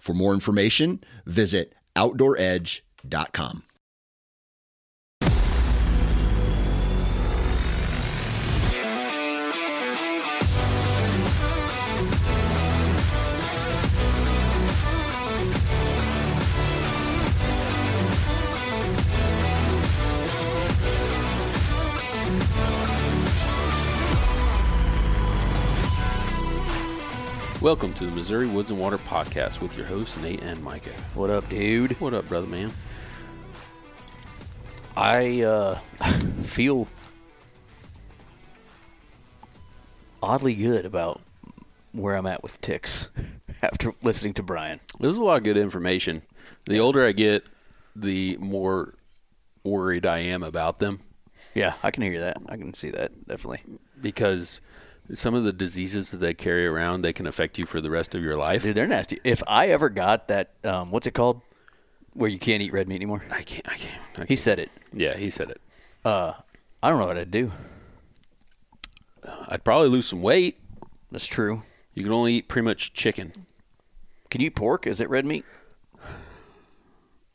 For more information, visit OutdoorEdge.com. Welcome to the Missouri Woods and Water Podcast with your hosts, Nate and Micah. What up, dude? What up, brother man? I uh, feel oddly good about where I'm at with ticks after listening to Brian. There's a lot of good information. The older I get, the more worried I am about them Yeah, I can hear that. I can see that definitely. because some of the diseases that they carry around, they can affect you for the rest of your life. Dude, they're nasty. If I ever got that, um, what's it called, where you can't eat red meat anymore? I can't. I can't. I He can't. said it. Yeah, he said it. Uh, I don't know what I'd do. I'd probably lose some weight. That's true. You can only eat pretty much chicken. Can you eat pork? Is it red meat?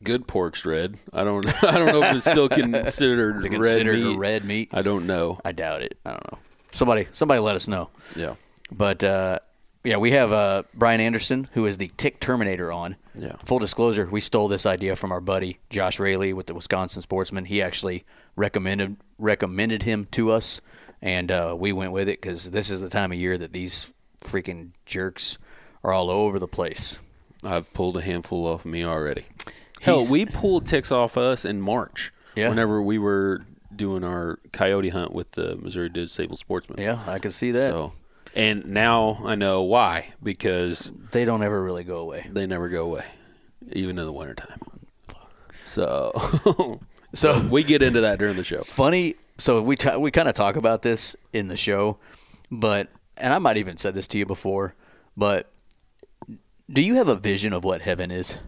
Good pork's red. I don't. I don't know if it's still considered, it red meat. red meat? I don't know. I doubt it. I don't know. Somebody, somebody, let us know. Yeah. But uh, yeah, we have uh, Brian Anderson, who is the Tick Terminator, on. Yeah. Full disclosure, we stole this idea from our buddy Josh Raley with the Wisconsin Sportsman. He actually recommended recommended him to us, and uh, we went with it because this is the time of year that these freaking jerks are all over the place. I've pulled a handful off me already. Hell, He's- we pulled ticks off us in March. Yeah. Whenever we were doing our coyote hunt with the Missouri Disabled Sportsman. Yeah, I can see that. So, and now I know why because They don't ever really go away. they never go away, even in the wintertime. So, So we get into that during the show. funny. So we t- we kind of talk about this in the show, but and I might even said this to you before, but do you have a vision of what heaven is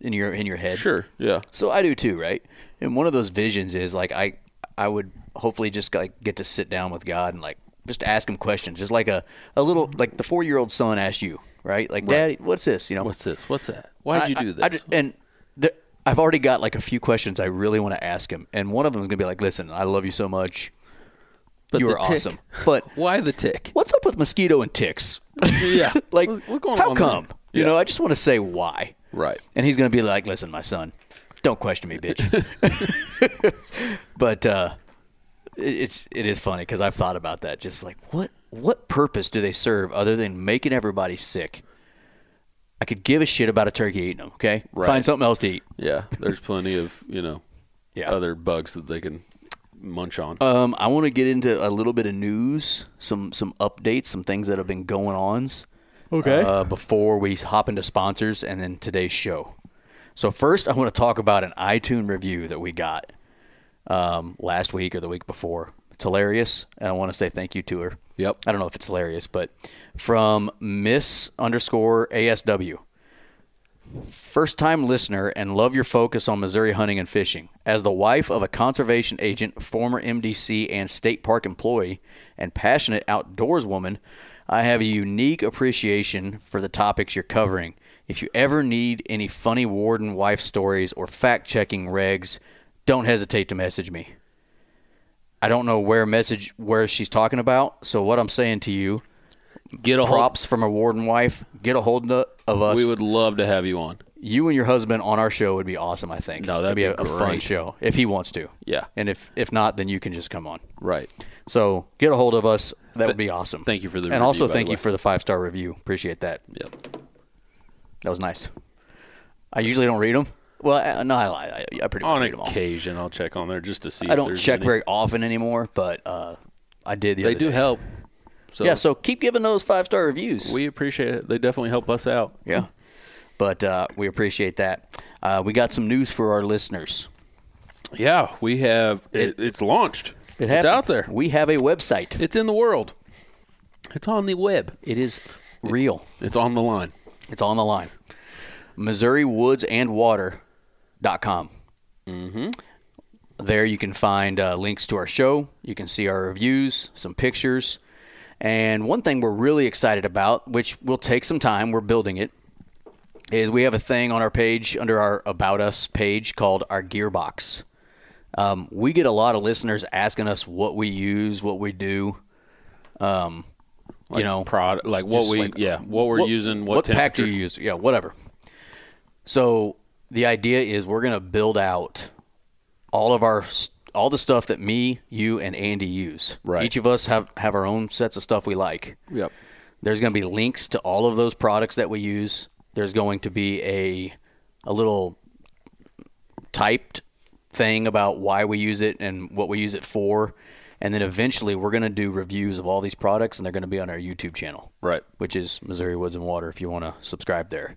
in your in your head? Sure. Yeah. So I do too, right? And one of those visions is like I I would hopefully just like get to sit down with God and like just ask him questions, just like a a little like the four year old son asked you, right? Like, Daddy, what's this? You know, What's this? What's that? Why'd you I- do I- this? I ju- and the, I've already got like a few questions I really want to ask him, and one of them is gonna be like, "Listen, I love you so much. But you are tick- awesome, but Why the tick? what's up with mosquito and ticks? Yeah. like, What's- what's going how there? come? You Yeah. know, I just want to say why. Right. And he's gonna be like, "Listen, my son, don't question me, bitch." but uh, it's it is funny because I've thought about that. Just like what what purpose do they serve other than making everybody sick? I could give a shit about a turkey eating them. Okay, Right. find something else to eat. Yeah. There's plenty of you know Yeah. other bugs that they can munch on. Um, I want to get into a little bit of news, some some updates, some things that have been going on. Okay. Uh, before we hop into sponsors and then today's show. So first, I want to talk about an iTunes review that we got um, last week or the week before. It's hilarious, and I want to say thank you to her. Yep. I don't know if it's hilarious, but from Miss underscore ASW. First time listener and love your focus on Missouri hunting and fishing. As the wife of a conservation agent, former MDC, and state park employee, and passionate outdoors woman, I have a unique appreciation for the topics you're covering. If you ever need any funny warden wife stories or fact checking regs, don't hesitate to message me. I don't know where message where she's talking about, so what I'm saying to you, Get a hold. props from a warden wife. Get a hold of us We would love to have you on. you and your husband on our show would be awesome. I think. No, that'd be, be a, a fun show if he wants to. Yeah. And if if not, then you can just come on. Right. So get a hold of us. That would be awesome. thank you for the and review, also thank you for the five star review. Appreciate that. Yep. That was nice. I usually don't read them. Well, I, no, I. I, I pretty much On read them all. occasion, I'll check on there just to see. I if don't there's check any. very often anymore, but uh, I did the They other do day. help. So Yeah. So keep giving those five star reviews. we appreciate it. They definitely help us out. Yeah. but uh, we appreciate that. Uh, we got some news for our listeners. Yeah, we have. It, it's launched. It it's happened. out there. We have a website. It's in the world. It's on the web. It is real. It's on the line. It's on the line. MissouriWoodsAndWater.com. Mm-hmm. There you can find uh, links to our show. You can see our reviews, some pictures. And one thing we're really excited about, which will take some time, we're building it, is we have a thing on our page under our About Us page called our Gearbox. Um, we get a lot of listeners asking us what we use, what we do. Um, Like you know, product, like what we, like- yeah, what we're using, what, what pack do you use? Yeah, whatever. So the idea is we're going to build out all of our all the stuff that me, you, and Andy use. Right. Each of us have have our own sets of stuff we like. Yep. There's going to be links to all of those products that we use. There's going to be a a little typed thing about why we use it and what we use it for. And then eventually we're going to do reviews of all these products and they're going to be on our YouTube channel Right. which is Missouri Woods and Water if you want to subscribe there.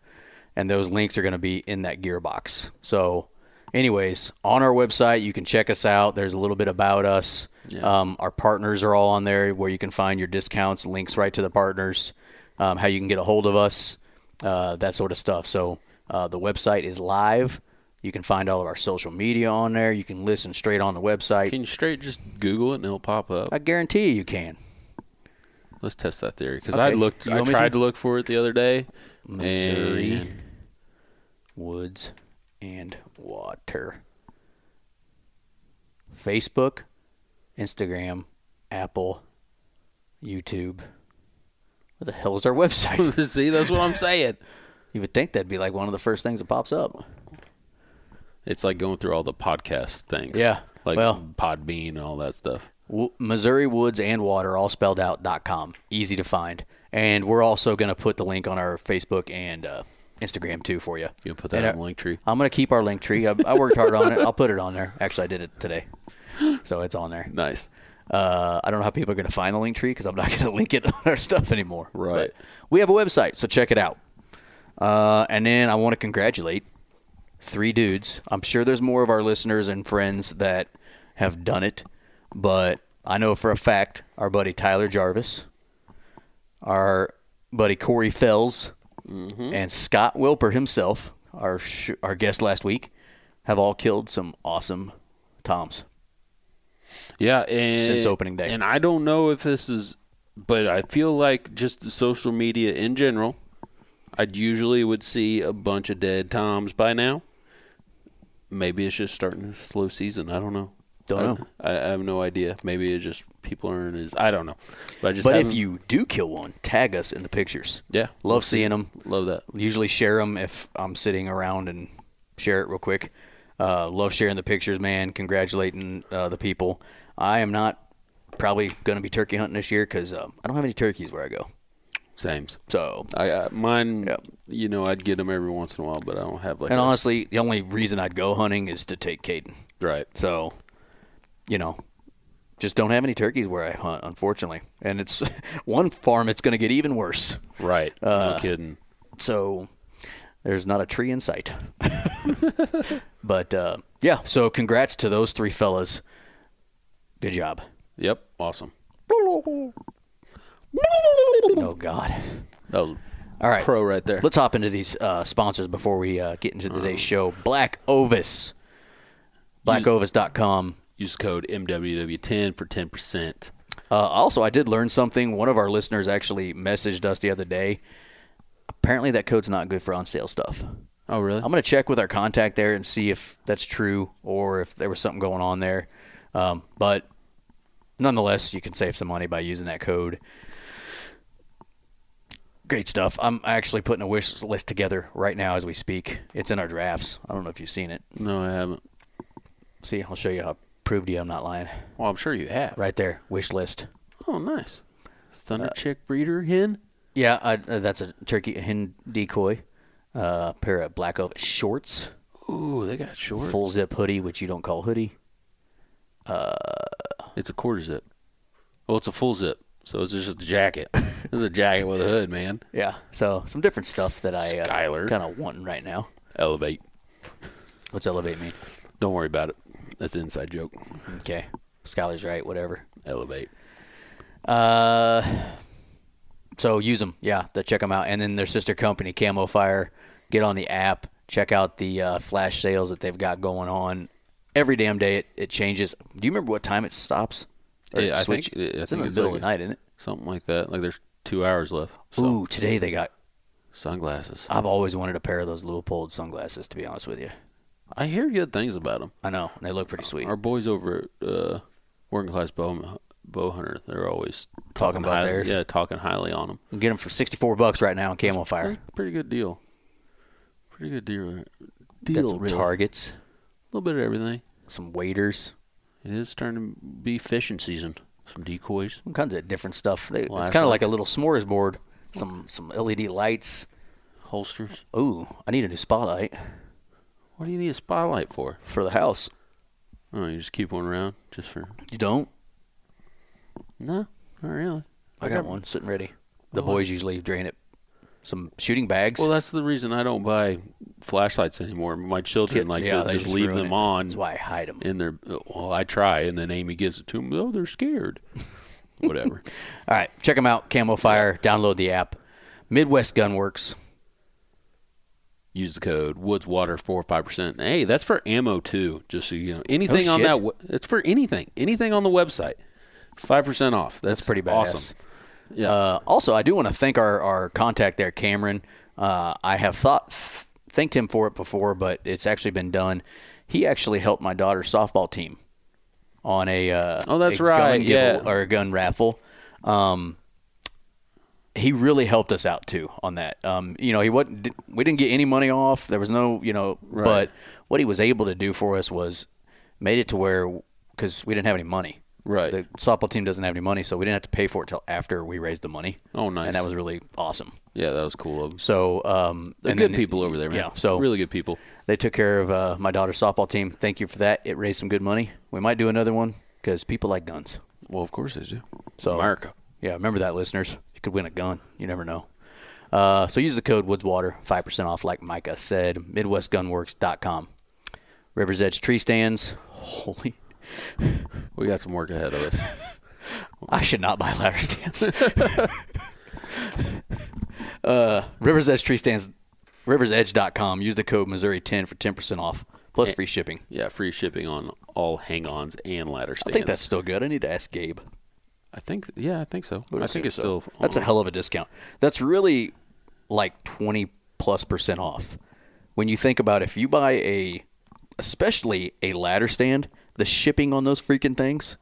And those links are going to be in that gearbox. So, anyways, on our website, you can check us out. There's a little bit about us. Um, our partners are all on there where you can find your discounts, links right to the partners, um, how you can get a hold of us, uh, that sort of stuff. So, uh, the website is live. You can find all of our social media on there. You can listen straight on the website. Can you straight just Google it and it'll pop up? I guarantee you, you can. Let's test that theory because Okay. I looked. You I tried to? to? look for it the other day. Missouri and Woods and Water. Facebook, Instagram, Apple, YouTube. What the hell is our website? See, that's what I'm saying. you would think that'd be like one of the first things that pops up. It's like going through all the podcast things. Yeah, Like well- Podbean and all that stuff. W- Missouri Woods and Water, all spelled out, dot com. Easy to find. And we're also going to put the link on our Facebook and uh, Instagram too for you. You'll put that And, on link tree. I'm going to keep our link tree. I, I worked hard on it. I'll put it on there. Actually, I did it today. So it's on there. Nice. Uh, I don't know how people are going to find the link tree because I'm not going to link it on our stuff anymore. Right. But we have a website, so check it out. Uh, and then I want to congratulate three dudes. I'm sure there's more of our listeners and friends that have done it, but I know for a fact our buddy Tyler Jarvis, our buddy Corey Fells, mm-hmm. and Scott Wilper himself, our sh- our guest last week, have all killed some awesome toms. Yeah, and Since opening day. And I don't know if this is, but I feel like just the social media in general, I'd usually would see a bunch of dead toms by now. Maybe it's just starting a slow season. I don't know. Don't I, know. I, I have no idea. Maybe it's just people aren't as I don't know. But I just But if you do kill one, tag us in the pictures. yeah Love seeing them. love that. Usually share them if I'm sitting around and share it real quick. Uh, love sharing the pictures, man. Congratulating uh, the people. I am not probably going to be turkey hunting this year because um, I don't have any turkeys where I go. Sames. So, I, I mine. Yep. You know, I'd get them every once in a while, but I don't have like and honestly, the only reason I'd go hunting is to take Caden. right. So, you know, just don't have any turkeys where I hunt, unfortunately. And it's one farm, it's going to get even worse. Right. Uh, no kidding. So there's not a tree in sight. but uh, yeah, so congrats to those three fellas. Good job. Yep. Awesome. Oh God. That was All right. pro right there. Let's hop into these uh, sponsors before we uh, get into today's show. Black Ovis. BlackOvis.com. Use code MWW10 for 10%. Uh, also, I did learn something. One of our listeners actually messaged us the other day. Apparently, that code's not good for on sale stuff. Oh, really? I'm going to check with our contact there and see if that's true or if there was something going on there. Um, but nonetheless, you can save some money by using that code. Great stuff. I'm actually putting a wish list together right now as we speak. It's in our drafts. I don't know if you've seen it. no, I haven't. See, I'll show you how proved to you I'm not lying. Well, I'm sure you have. Right there, wish list. Oh, nice. Thunder Uh, chick breeder hen? Yeah, I, uh, that's a turkey a hen decoy. Uh, pair of black ovis shorts, Ooh, they got short. full zip hoodie, which you don't call hoodie. It's a quarter zip. Oh, it's a full zip. So it's just a jacket. it's a jacket with a hood, man. Yeah. So some different stuff that I uh, kind of wanting right now. Elevate. What's elevate mean? Don't worry about it. That's an inside joke. Okay. Skylar's right. Whatever. Elevate. Uh, so use them, yeah. To check them out, and then their sister company, Camo Fire. Get on the app. Check out the uh, flash sales that they've got going on. Every damn day, it, it changes. Do you remember what time it stops? Or Yeah, I switch- think- I it's think in the middle like of the night, isn't it? Something like that. Like there's two hours left. So, Ooh, today they got. sunglasses. I've always wanted a pair of those Leupold sunglasses. To be honest with you, I hear good things about them. I know and they look pretty sweet. Our boys over at uh, Working Class Bow, bow Hunter, they're always Talking about highly, theirs? Yeah, talking highly on them. You get them for sixty-four bucks right now on Camo Fire. Pretty, pretty good deal. Pretty good deal. Got Deal, some really. A little bit of everything. some waders, It is starting to be fishing season. Some decoys. all kinds of different stuff. They, it's kind of like a little smorgasbord. Some some LED lights. holsters. Ooh, I need a new spotlight What do you need a spotlight for? for the house. Oh, you just keep one around just for. You don't? No, not really. I got one sitting ready. The oh, boys usually drain it. Some shooting bags. Well, that's the reason I don't buy flashlights anymore. My children like Yeah, to they just, leave them it. on That's why I hide them. in their. Well, I try, and then Amy gives it to them. Oh, they're scared. Whatever. All right, check them out. Camo Fire. Download the app. Midwest Gunworks. Use the code Woodswater four five percent. Hey, that's for ammo too. Just so you know, anything oh, on that. It's for anything. Anything on the website. Five percent off. That's, pretty badass. awesome. Yeah. Uh, also, I do want to thank our, our contact there, Cameron. Uh, I have thought thanked him for it before, but it's actually been done. He actually helped my daughter's softball team on a uh, Oh, that's a right, gun yeah. or a gun raffle. Um, he really helped us out too on that. Um, you know, he wasn't. We didn't get any money off. There was no, you know, but what he was able to do for us was made it to where because we didn't have any money. Right. The softball team doesn't have any money, so we didn't have to pay for it till after we raised the money. Oh, nice. And that was really awesome. yeah, that was cool of them. So, um, They're good then- people over there, man. Yeah. So really good people. they took care of uh, my daughter's softball team. Thank you for that. It raised some good money. We might do another one because people like guns. Well, of course they do. So America. Yeah, remember that, listeners. You could win a gun. You never know. Uh, so use the code Woodswater, five percent off, like Micah said. MidwestGunworks.com. Rivers Edge tree stands. Holy, We got some work ahead of us. I should not buy ladder stands. uh, Rivers Edge tree stands. RiversEdge.com. Use the code Missouri10 for ten percent off plus free shipping. yeah, free shipping on all hang-ons and ladder stands. I think that's still good. I need to ask Gabe. I think. Yeah, I think so. would I think it's so. still. That's a hell of a discount. That's really like twenty plus percent off. When you think about if you buy a, especially a ladder stand, the shipping on those freaking things,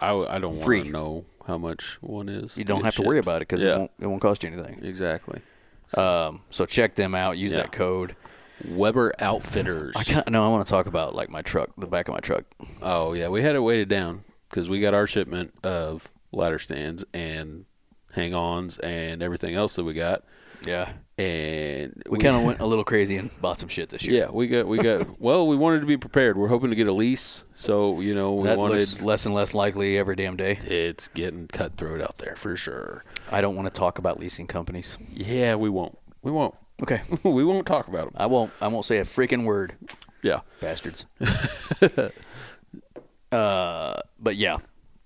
I, I don't want Free. to know how much one is. you don't have to worry shipped. about it because yeah, it won't it won't cost you anything. exactly. Um, so check them out. Use Yeah. that code. Weber Outfitters. I can't, no, I want to talk about like my truck, the back of my truck. Oh yeah, we had it weighted down because we got our shipment of ladder stands and hang-ons and everything else that we got, Yeah, and we kind of went a little crazy and bought some shit this year. Yeah, we got we got. well, we wanted to be prepared. We're hoping to get a lease, so you know we that wanted. looks less and less likely every damn day. it's getting cutthroat out there for sure. I don't want to talk about leasing companies. Yeah, we won't. We won't. Okay, we won't talk about them. I won't. I won't say a freaking word. Yeah. bastards. uh, but yeah,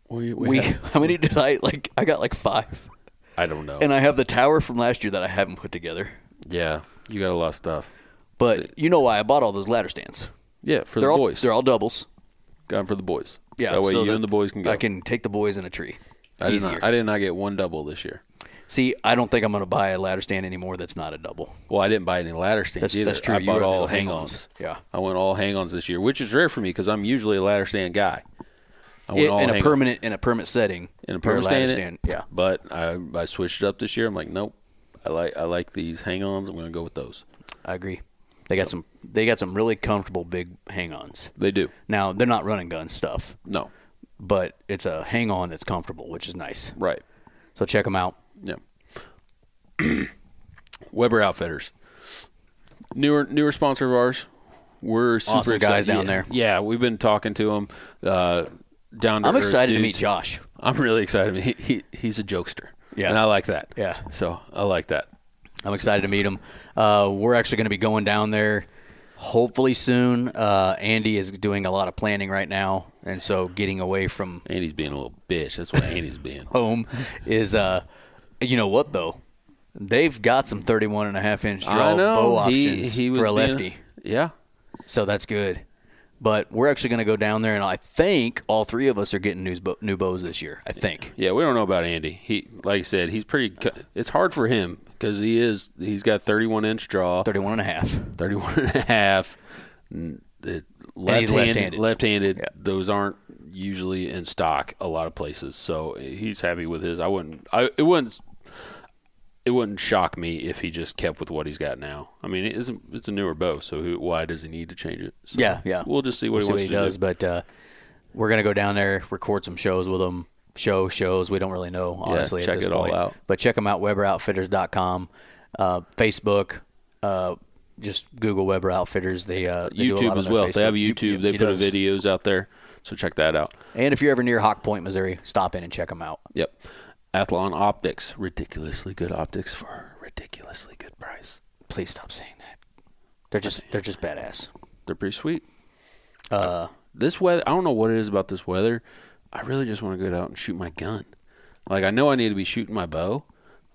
We, we. had- how many did I like? I got like five, I don't know. and I have the tower from last year that I haven't put together. yeah, you got a lot of stuff. But you know why I bought all those ladder stands? Yeah, for they're the all boys. they're all doubles. Got 'em for the boys. Yeah, That way so you that and the boys can go. I can take the boys in a tree. I did, not, I did not get one double this year. See, I don't think I'm going to buy a ladder stand anymore. That's not a double. Well, I didn't buy any ladder stands That's- either. that's true. I You bought all hang-ons. hang-ons. Yeah. I went all hang-ons this year, which is rare for me because I'm usually a ladder stand guy. I went In, a permanent in a permanent setting. in a permanent ladder stand, Yeah, But I I switched it up this year. I'm like, nope. I like I like these hang-ons. I'm going to go with those. I agree. They got some. They got some really comfortable big hang-ons. They do. Now they're not running gun stuff, No. but it's a hang-on that's comfortable, which is nice. Right. So check them out. Yeah. Weber Outfitters, newer newer sponsor of ours. We're super Awesome excited. guys down Yeah. there. Yeah, we've been talking to them. Uh, down. To I'm excited to meet Josh. I'm really excited. He, he he's a jokester. Yeah. and I like that. Yeah. so I like that. I'm excited to meet him. Uh, we're actually going to be going down there hopefully soon. Uh, Andy is doing a lot of planning right now, and so getting away from Andy's being a little bitch. That's what Andy's being. home is, uh, you know what though? They've got some 31 and a half inch draw I know. bow options he was for a being lefty, yeah. so that's good. But we're actually going to go down there, and I think all three of us are getting new, new bows this year. I think. Yeah, we don't know about Andy. He, like I said, he's pretty. It's hard for him because he is. He's got 31 inch draw, 31 and a half. 31 and a half. Left-handed, left-handed. left-handed. Yeah. Those aren't usually in stock a lot of places, so he's happy with his. I wouldn't. I it wouldn't. It wouldn't shock me if he just kept with what he's got now. I mean, it's a, it's a newer bow, so who, why does he need to change it? So Yeah, yeah. We'll just see what We'll he see what he does. do. But uh, we're gonna go down there, record some shows with him. Show shows. We don't really know honestly. check at this it all out. But check them out. WeberOutfitters.com, uh, Facebook. Uh, just Google Weber Outfitters. They, uh, they do a lot YouTube as well. They have Facebook. YouTube. They put videos out there, so check that out. And if you're ever near Hawk Point, Missouri, stop in and check them out. Yep. Athlon Optics, ridiculously good optics for a ridiculously good price. Please stop saying that. They're just they're just badass. They're pretty sweet. Uh, this weather, I don't know what it is about this weather. I really just want to go out and shoot my gun. Like I know I need to be shooting my bow,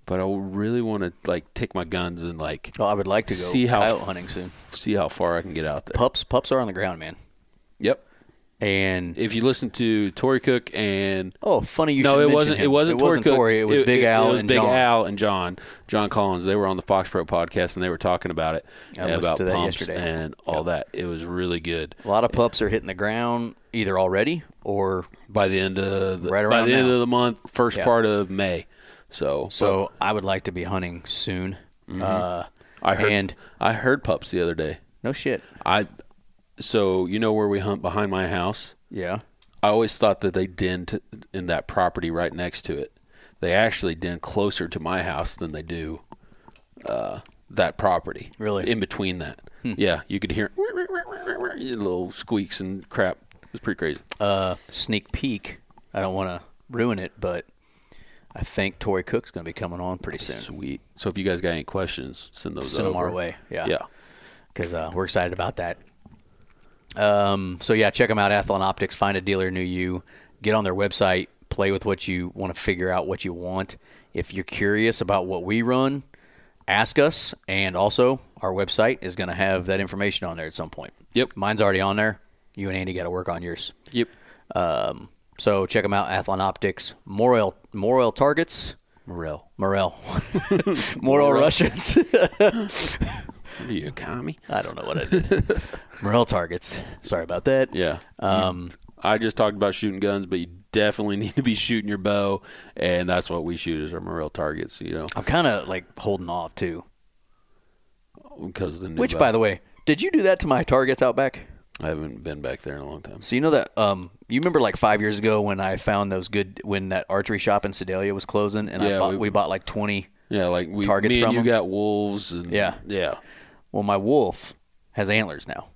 but I really want to like take my guns and like Well, I would like to go see how coyote hunting soon. see how far I can get out there. Pups pups are on the ground, man. Yep. And If you listen to Tory Cook and oh, funny you no, it wasn't. It wasn't. It Tory wasn't Cook. Tory. It was Big Al It was and Big John. Al and John. John Collins. They were on the Fox Pro podcast and they were talking about it I about pumps yesterday. and all that. It was really good. A lot of pups are hitting the ground either already or By the end of the, Right by around the end of the month, first Yeah. part of May. So so. I would like to be hunting soon. Uh, I heard. and I heard pups the other day. no shit. I so you know where we hunt behind my house. Yeah. I always thought that they den in that property right next to it. They actually den closer to my house than they do uh, that property. Really? In between that. Yeah, you could hear little squeaks and crap. It was pretty crazy. Uh, sneak peek. I don't want to ruin it, but I think Tory Cook's going to be coming on pretty soon. Sweet. So if you guys got any questions, send those Send them over. our way. Yeah. Yeah. because uh, we're excited about that. Um, so yeah, check them out. Athlon Optics. Find a dealer near you. Get on their website. Play with what you want to figure out what you want. If you're curious about what we run, ask us. And also, our website is going to have that information on there at some point. Yep. Mine's already on there. You and Andy got to work on yours. Yep. Um, so check them out. Athlon Optics. More oil, more oil targets. Morrell. Morrell. more oil Russians. You commie? I don't know what I did. Morrell targets. Sorry about that. Yeah. Um, I just talked about shooting guns, but you definitely need to be shooting your bow, and that's what we shoot is our Morrell targets. You know, I'm kind of like holding off too. because of the new. Which, bow. by the way, did you do that to my targets out back? I haven't been back there in a long time. So you know that um, you remember like five years ago when I found those good when that archery shop in Sedalia was closing, and I Yeah, bought, we- we, bought like twenty. Yeah, like we Targets me and from you 'em? got wolves and Yeah. yeah. Well, my wolf has antlers now.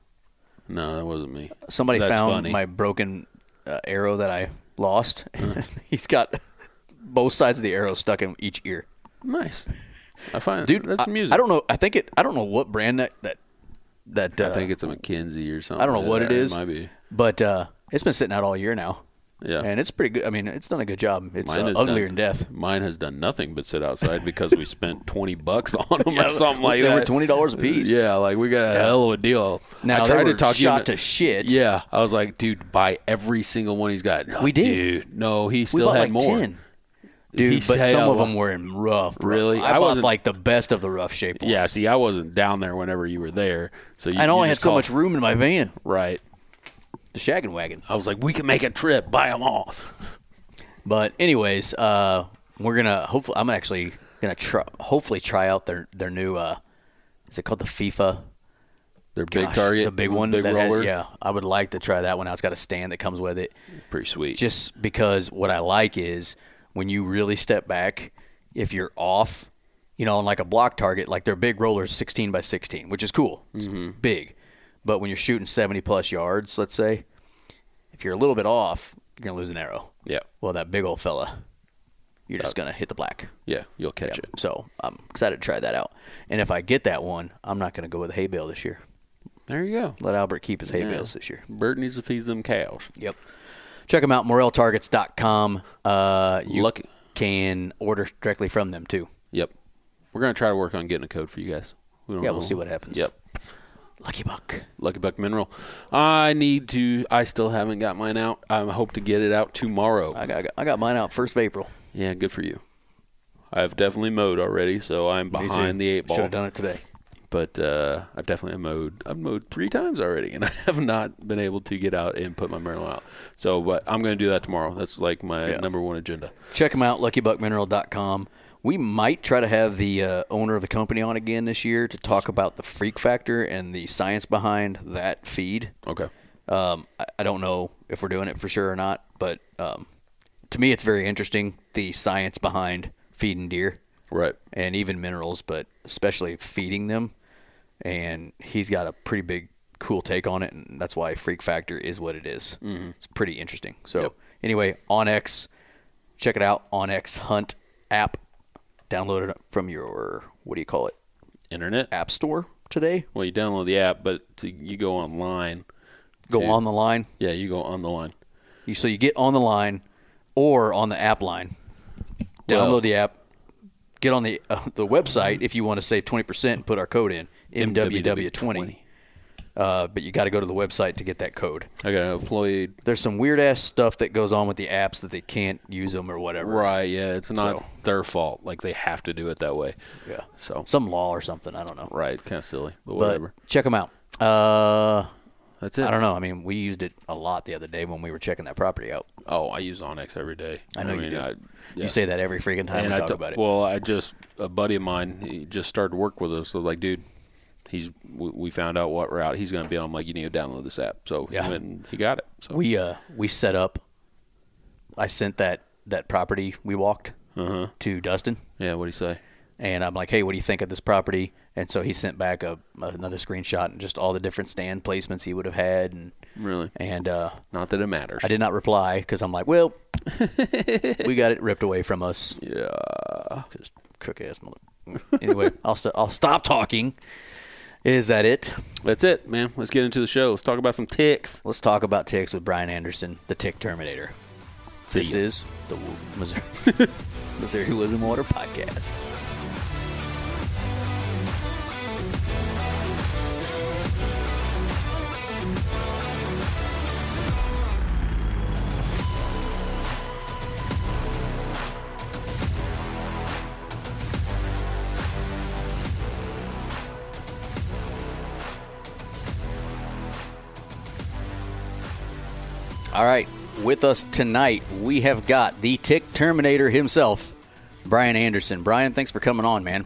No, that wasn't me. Somebody That's found funny. my broken uh, arrow that I lost. He's got both sides of the arrow stuck in each ear. Nice. I find dude. that's I, music. I don't know. I think it. I don't know what brand that that that. Uh, I think it's a McKenzie or something. I don't know what it is. it might be. but uh, it's been sitting out all year now. Yeah. and it's pretty good. I mean, it's done a good job. It's uh, uglier done- than death. Mine has done nothing but sit outside because we spent twenty bucks on them or something like they that. were twenty dollars a piece. Yeah, like we got a hell of a deal. Now I they tried were to talk you shot into- to shit. Yeah, I was like, dude, buy every single one he's got. No, We did. Dude, no, he still had like more. ten. Dude, He but some of them were in rough. rough- Really? I, I wasn't- like the best of the rough shape ones. Yeah, see, I wasn't down there whenever you were there, so you, I know you I had so called- much room in my van, Right. The shaggin' wagon. I was like, we can make a trip, buy them all. But anyways, uh, we're gonna hopefully. I'm actually gonna try, hopefully try out their their new. Uh, is it called the FIFA? Their big Gosh, target, the big one, big that had- roller. yeah, I would like to try that one out. It's got a stand that comes with it. pretty sweet. just because what I like is when you really step back, if you're off, you know, on like a block target, like their big roller is 16 by 16, which is cool. It's Mm-hmm. big. But when you're shooting 70 plus yards, let's say, if you're a little bit off, you're going to lose an arrow. Yeah. Well, that big old fella, you're just gonna hit the black. Yeah, you'll catch it. So I'm excited to try that out. And if I get that one, I'm not gonna go with a hay bale this year. There you go. Let Albert keep his hay Yeah. bales this year. Bert needs to feed them cows. Yep. Check them out, morrelltargets.com. Uh, you Lucky- can order directly from them too. Yep. We're gonna try to work on getting a code for you guys. We don't Yeah, know. we'll see what happens. Yep. Lucky Buck. Lucky Buck Mineral. I need to. I still haven't got mine out. I hope to get it out tomorrow. I got I got mine out first of April. yeah, good for you. I've definitely mowed already, so I'm behind the eight ball. Should have done it today. But uh, I've definitely mowed. I've mowed three times already, and I have not been able to get out and put my mineral out. So, but I'm going to do that tomorrow. That's like my Yeah. number one agenda. Check them out, luckybuckmineral.com. We might try to have the uh, owner of the company on again this year to talk about the freak factor and the science behind that feed. Okay. Um, I, I don't know if we're doing it for sure or not, but um, to me, it's very interesting the science behind feeding deer Right. and even minerals, but especially feeding them. And he's got a pretty big, cool take on it, and that's why Freak Factor is what it is. It's pretty interesting. So, Yep. anyway, OnX, check it out. OnX Hunt app. Download it from your, what do you call it, Internet. App Store today. Well, you download the app, but to, you go online. Go to- on the line. Yeah, you go on the line. You, so you get on the line or on the app line. Download Well- the app. Get on the uh, the website if you want to save twenty percent and put our code in MWW twenty. Uh, but you got to go to the website to get that code. I got an employee. There's some weird ass stuff that goes on with the apps that they can't use them or whatever. Right. Yeah, it's not So- their fault. Like they have to do it that way. Yeah. So. Some law or something. I don't know. Right. Kind of silly, but But whatever. check them out. Uh, That's it. I don't know. I mean, we used it a lot the other day when we were checking that property out. Oh, I use OnX every day. I know you mean, do. I, yeah. You say that every freaking time and we I talk t- about it. Well, I just a buddy of mine. He just started to work with us. So like, dude, he's we, found out what route he's going to be on. I'm like, you need to download this app. So Yeah. he went and he got it. So we uh we set up. I sent that that property we walked uh-huh. to Dustin, yeah, what do you say? and I'm like, "Hey, what do you think of this property?" And so he sent back a another screenshot and just all the different stand placements he would have had, and Really? and uh, Not that it matters. I did not reply because I'm like, "Well, we got it ripped away from us." Yeah. Just crook ass mother. anyway, I'll st- I'll stop talking. Is that it? That's it, man. Let's get into the show. Let's talk about some ticks. Let's talk about ticks with Brian Anderson, the Tick Terminator. See This ya. is the Missouri, Missouri Woods and Water Podcast. All right, with us tonight, we have got the Tick Terminator himself, Brian Anderson. Brian, thanks for coming on, man.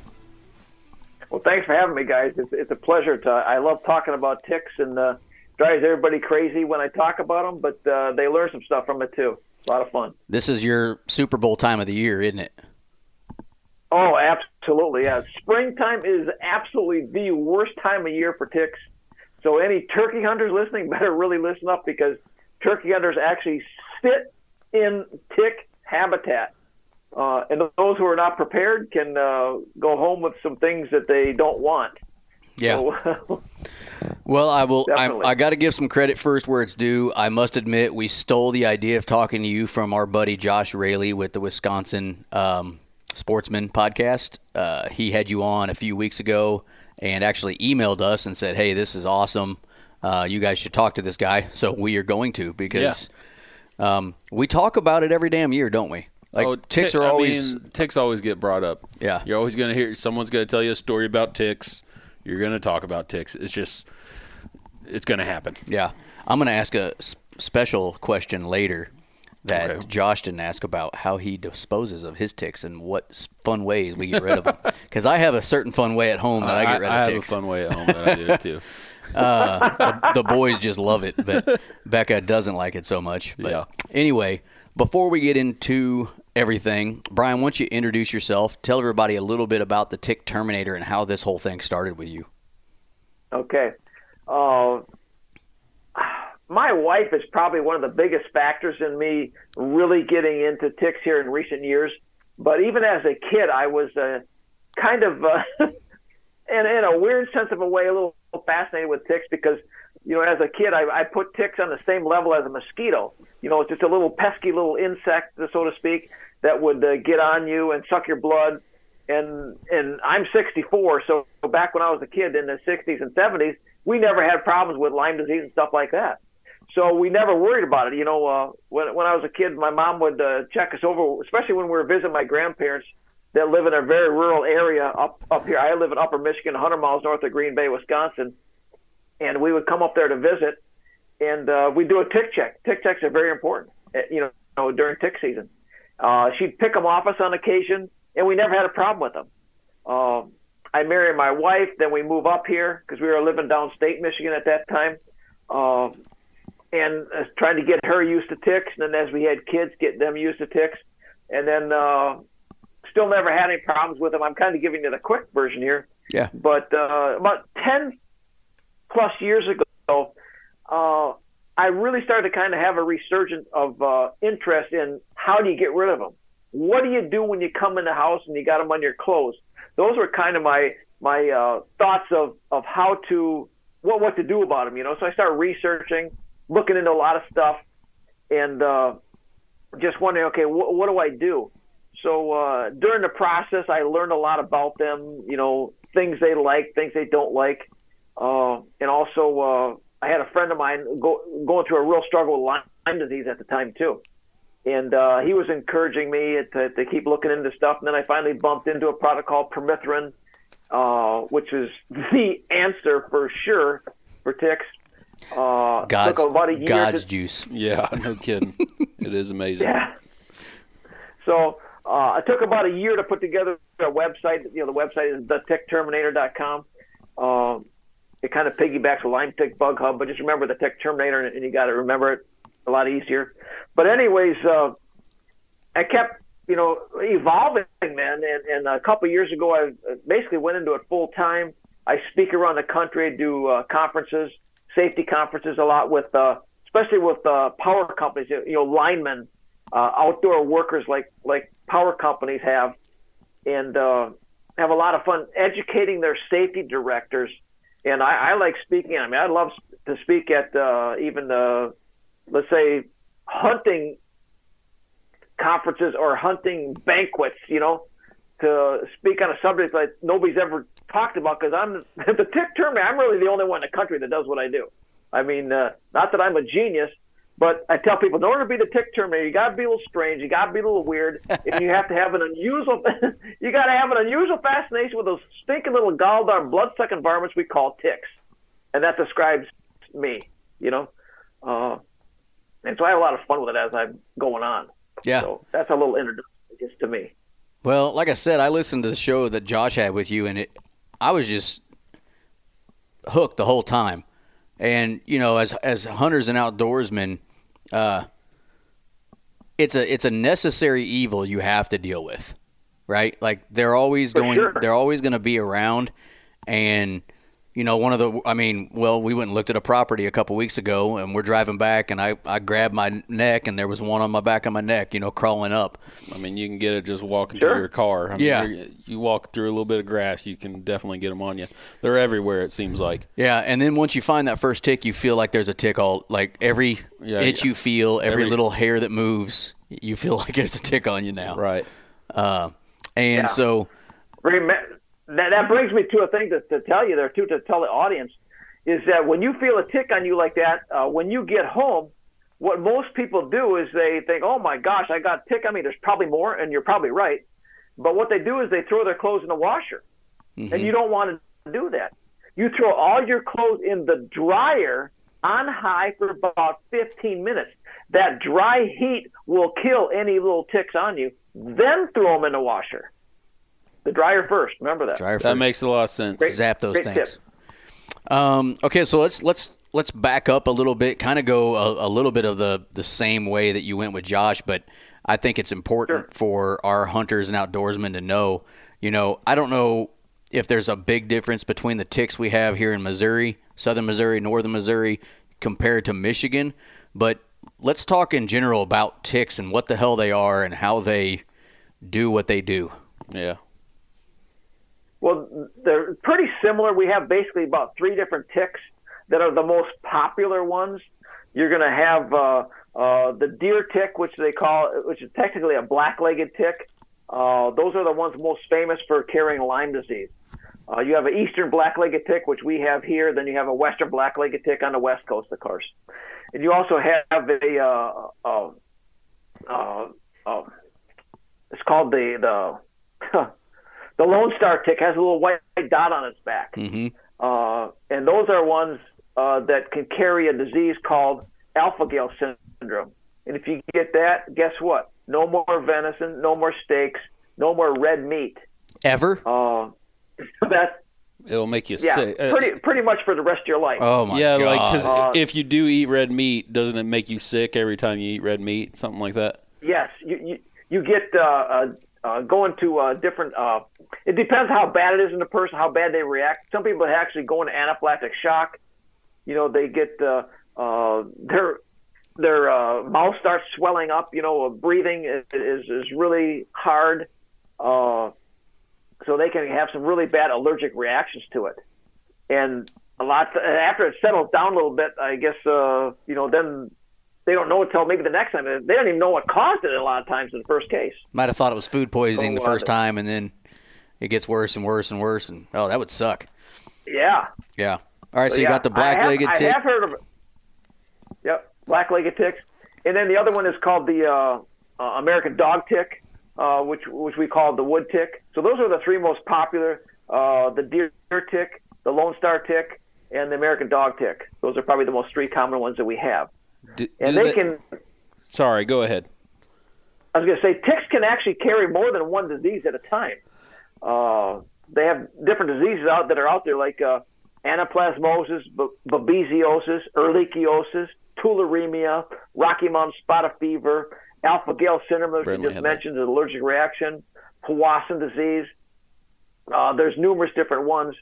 Well, thanks for having me, guys. It's, it's a pleasure. To I love talking about ticks and uh, drives everybody crazy when I talk about them, but uh, they learn some stuff from it too. A lot of fun. This is your Super Bowl time of the year, isn't it? Oh, absolutely. Yeah, springtime is absolutely the worst time of year for ticks. So any turkey hunters listening better really listen up because turkey hunters actually sit in tick habitat. Uh, and those who are not prepared can uh, go home with some things that they don't want. So, Well, I will. I, I got to give some credit first where it's due. I must admit, we stole the idea of talking to you from our buddy Josh Raley with the Wisconsin um, Sportsman podcast. Uh, he had you on a few weeks ago and actually emailed us and said, "Hey, this is awesome. Uh, you guys should talk to this guy." So we are going to because um, we talk about it every damn year, don't we? Like oh, ticks tick- are I always. mean, ticks always get brought up. Yeah. You're always going to hear someone's going to tell you a story about ticks. You're going to talk about ticks. It's just it's going to happen. Yeah, I'm going to ask a s- special question later that Okay. Josh didn't ask about how he disposes of his ticks and what fun ways we get rid of them. Because I have a certain fun way at home that I, get rid I of have ticks. a fun way at home that I do it too. the, the boys just love it, but Becca doesn't like it so much. But Yeah. Anyway, before we get into everything, Brian, why don't you introduce yourself? Tell everybody a little bit about the Tick Terminator and how this whole thing started with you. Okay. Uh, my wife is probably one of the biggest factors in me really getting into ticks here in recent years. But even as a kid, I was uh, kind of, uh, in, in a weird sense of a way, a little fascinated with ticks because, you know, as a kid, I, I put ticks on the same level as a mosquito. You know, it's just a little pesky little insect, so to speak, that would uh, get on you and suck your blood. And and I'm 64, so back when I was a kid in the 60s and 70s, we never had problems with Lyme disease and stuff like that. So we never worried about it. You know, uh, when when I was a kid, my mom would uh, check us over, especially when we were visiting my grandparents that live in a very rural area up up here. I live in Upper Michigan, 100 miles north of Green Bay, Wisconsin, and we would come up there to visit, and uh, we do a tick check. Tick checks are very important, eh, you know, during tick season. Uh, she'd pick them off us on occasion, and we never had a problem with them. Uh, I marry my wife, then we move up here because we were living downstate Michigan at that time. Uh, and uh, trying to get her used to ticks. And then as we had kids, get them used to ticks. And then uh, still never had any problems with them. I'm kind of giving you the quick version here. Yeah. But uh, about 10 plus years ago, uh, I really started to kind of have a resurgence of uh, interest in how do you get rid of them? What do you do when you come in the house and you got them on your clothes? Those were kind of my my uh, thoughts of, of how to what what to do about them. You know, so I started researching looking into a lot of stuff and uh, just wondering, okay, wh- what do I do? So uh, during the process, I learned a lot about them. You know, things they like, things they don't like, uh, and also uh, I had a friend of mine go, going through a real struggle with Lyme disease at the time too, and uh, he was encouraging me to, to keep looking into stuff. And then I finally bumped into a product called permethrin, uh, which is the answer for sure for ticks. Uh, God's, took about a year God's to, juice. Yeah, no kidding. it is amazing. Yeah. So uh, it took about a year to put together a website. You know, the website is thetickterminator.com. Um, it kind of piggybacks a Lyme Tick Bug Hub, but just remember the Tick Terminator, and you got to remember it a lot easier. But anyways, uh, I kept you know evolving, man. And, and a couple years ago, I basically went into it full time. I speak around the country, do uh, conferences, safety conferences a lot with, uh, especially with uh, power companies. You know, linemen, uh, outdoor workers like like power companies have, and uh, have a lot of fun educating their safety directors. And I, I like speaking. I mean, I love to speak at uh, even the, let's say, hunting conferences or hunting banquets. You know, to speak on a subject that nobody's ever talked about because I'm the tick term. I'm really the only one in the country that does what I do. I mean, uh, not that I'm a genius, but I tell people in order to be the tick terminator, you got to be a little strange, you got to be a little weird, and you have to have an unusual. you got to have an unusual fascination with those stinking little gall-darn blood-sucking varmints we call ticks, and that describes me. You know, uh, and so I have a lot of fun with it as I'm going on. Yeah. So that's a little introduction, just to me. Well, like I said, I listened to the show that Josh had with you, and it, I was just hooked the whole time. And you know, as as hunters and outdoorsmen, uh, it's a it's a necessary evil you have to deal with, right? Like they're always For going, sure. they're always going to be around, and you know, one of the, I mean, well, we went and looked at a property a couple weeks ago, and we're driving back, and I I grabbed my neck, and there was one on my back of my neck, you know, crawling up. I mean, you can get it just walking Sure. through your car. I mean, Yeah. you're- You walk through a little bit of grass, you can definitely get them on you. They're everywhere. It seems like. Yeah, and then once you find that first tick, you feel like there's a tick all like every Yeah, itch yeah. you feel, every, Every- little hair that moves, you feel like there's a tick on you now. Right. Uh, and Yeah. so Remem- that, that brings me to a thing to, to tell you there too to tell the audience is that when you feel a tick on you like that uh, when you get home what most people do is they think oh my gosh i got a tick on me. There's probably more and you're probably right. But what they do is they throw their clothes in the washer. And you don't want to do that. You throw all your clothes in the dryer on high for about 15 minutes. That dry heat will kill any little ticks on you. Then throw them in the washer the dryer first. Remember that. dryer That first, makes a lot of sense. Great. zap those great things. tip. Um, okay, so let's let's let's back up a little bit, kind of go a, a little bit of the the same way that you went with Josh, but I think it's important Sure. for our hunters and outdoorsmen to know. You know, I don't know if there's a big difference between the ticks we have here in Missouri, southern Missouri, northern Missouri. compared to Michigan, but let's talk in general about ticks and what the hell they are and how they do what they do. Yeah. Well, they're pretty similar. We have basically about three different ticks that are the most popular ones. You're going to have uh, uh, the deer tick, which they call, which is technically a black-legged tick. Uh, those are the ones most famous for carrying Lyme disease. Uh, you have an eastern black-legged tick, which we have here. Then you have a western black-legged tick on the west coast, of course. And you also have a, uh, uh, uh, uh, it's called the the the Lone Star tick has a little white dot on its back, Mm-hmm. uh, and those are ones uh, that can carry a disease called alpha gal syndrome. And if you get that, guess what? No more venison, no more steaks, no more red meat. Ever? Uh, that's It'll make you yeah, sick. Uh, pretty pretty much for the rest of your life. Oh my yeah, god! like because Uh, if you do eat red meat, doesn't it make you sick every time you eat red meat? Something like that. Yes, you you, you get uh, uh, uh, going to uh, different. Uh, it depends how bad it is in the person, how bad they react. Some people actually go into anaphylactic shock. You know, they get uh, uh, their their uh, mouth starts swelling up. You know, breathing is is, is really hard. Uh, so they can have some really bad allergic reactions to it. And a lot after it settles down a little bit, I guess uh, you know then they don't know until maybe the next time. They don't even know what caused it a lot of times in the first case. Might have thought it was food poisoning the So, uh, first time, and then it gets worse and worse and worse. And oh, that would suck. Yeah. Yeah. All right, so But you yeah, got the I have- black-legged I tick. have heard of. It. Yep, black-legged ticks, and then the other one is called the uh, uh, American dog tick, uh, which which we call the wood tick. So those are the three most popular: uh, the deer tick, the Lone Star tick, and the American dog tick. Those are probably the most three common ones that we have. Do, And do they can. Sorry, go ahead. I was going to say ticks can actually carry more than one disease at a time. Uh, they have different diseases out that are out there, like uh, anaplasmosis, b- babesiosis, ehrlichiosis, tularemia, Rocky Mountain spotted fever, alpha gal syndrome, as we just had that. mentioned, an allergic reaction, Powassan disease. Uh, there's numerous different ones,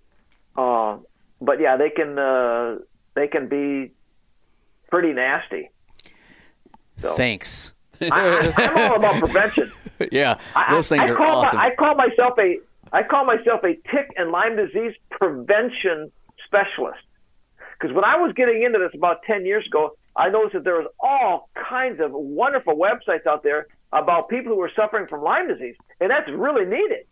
uh, but yeah, they can uh, they can be pretty nasty. So. Thanks. I, I'm all about prevention. yeah, I- those things I are awesome. My, I call myself a I call myself a tick and Lyme disease prevention specialist. Because when I was getting into this about ten years ago, I noticed that there was all kinds of wonderful websites out there about people who were suffering from Lyme disease, and that's really needed.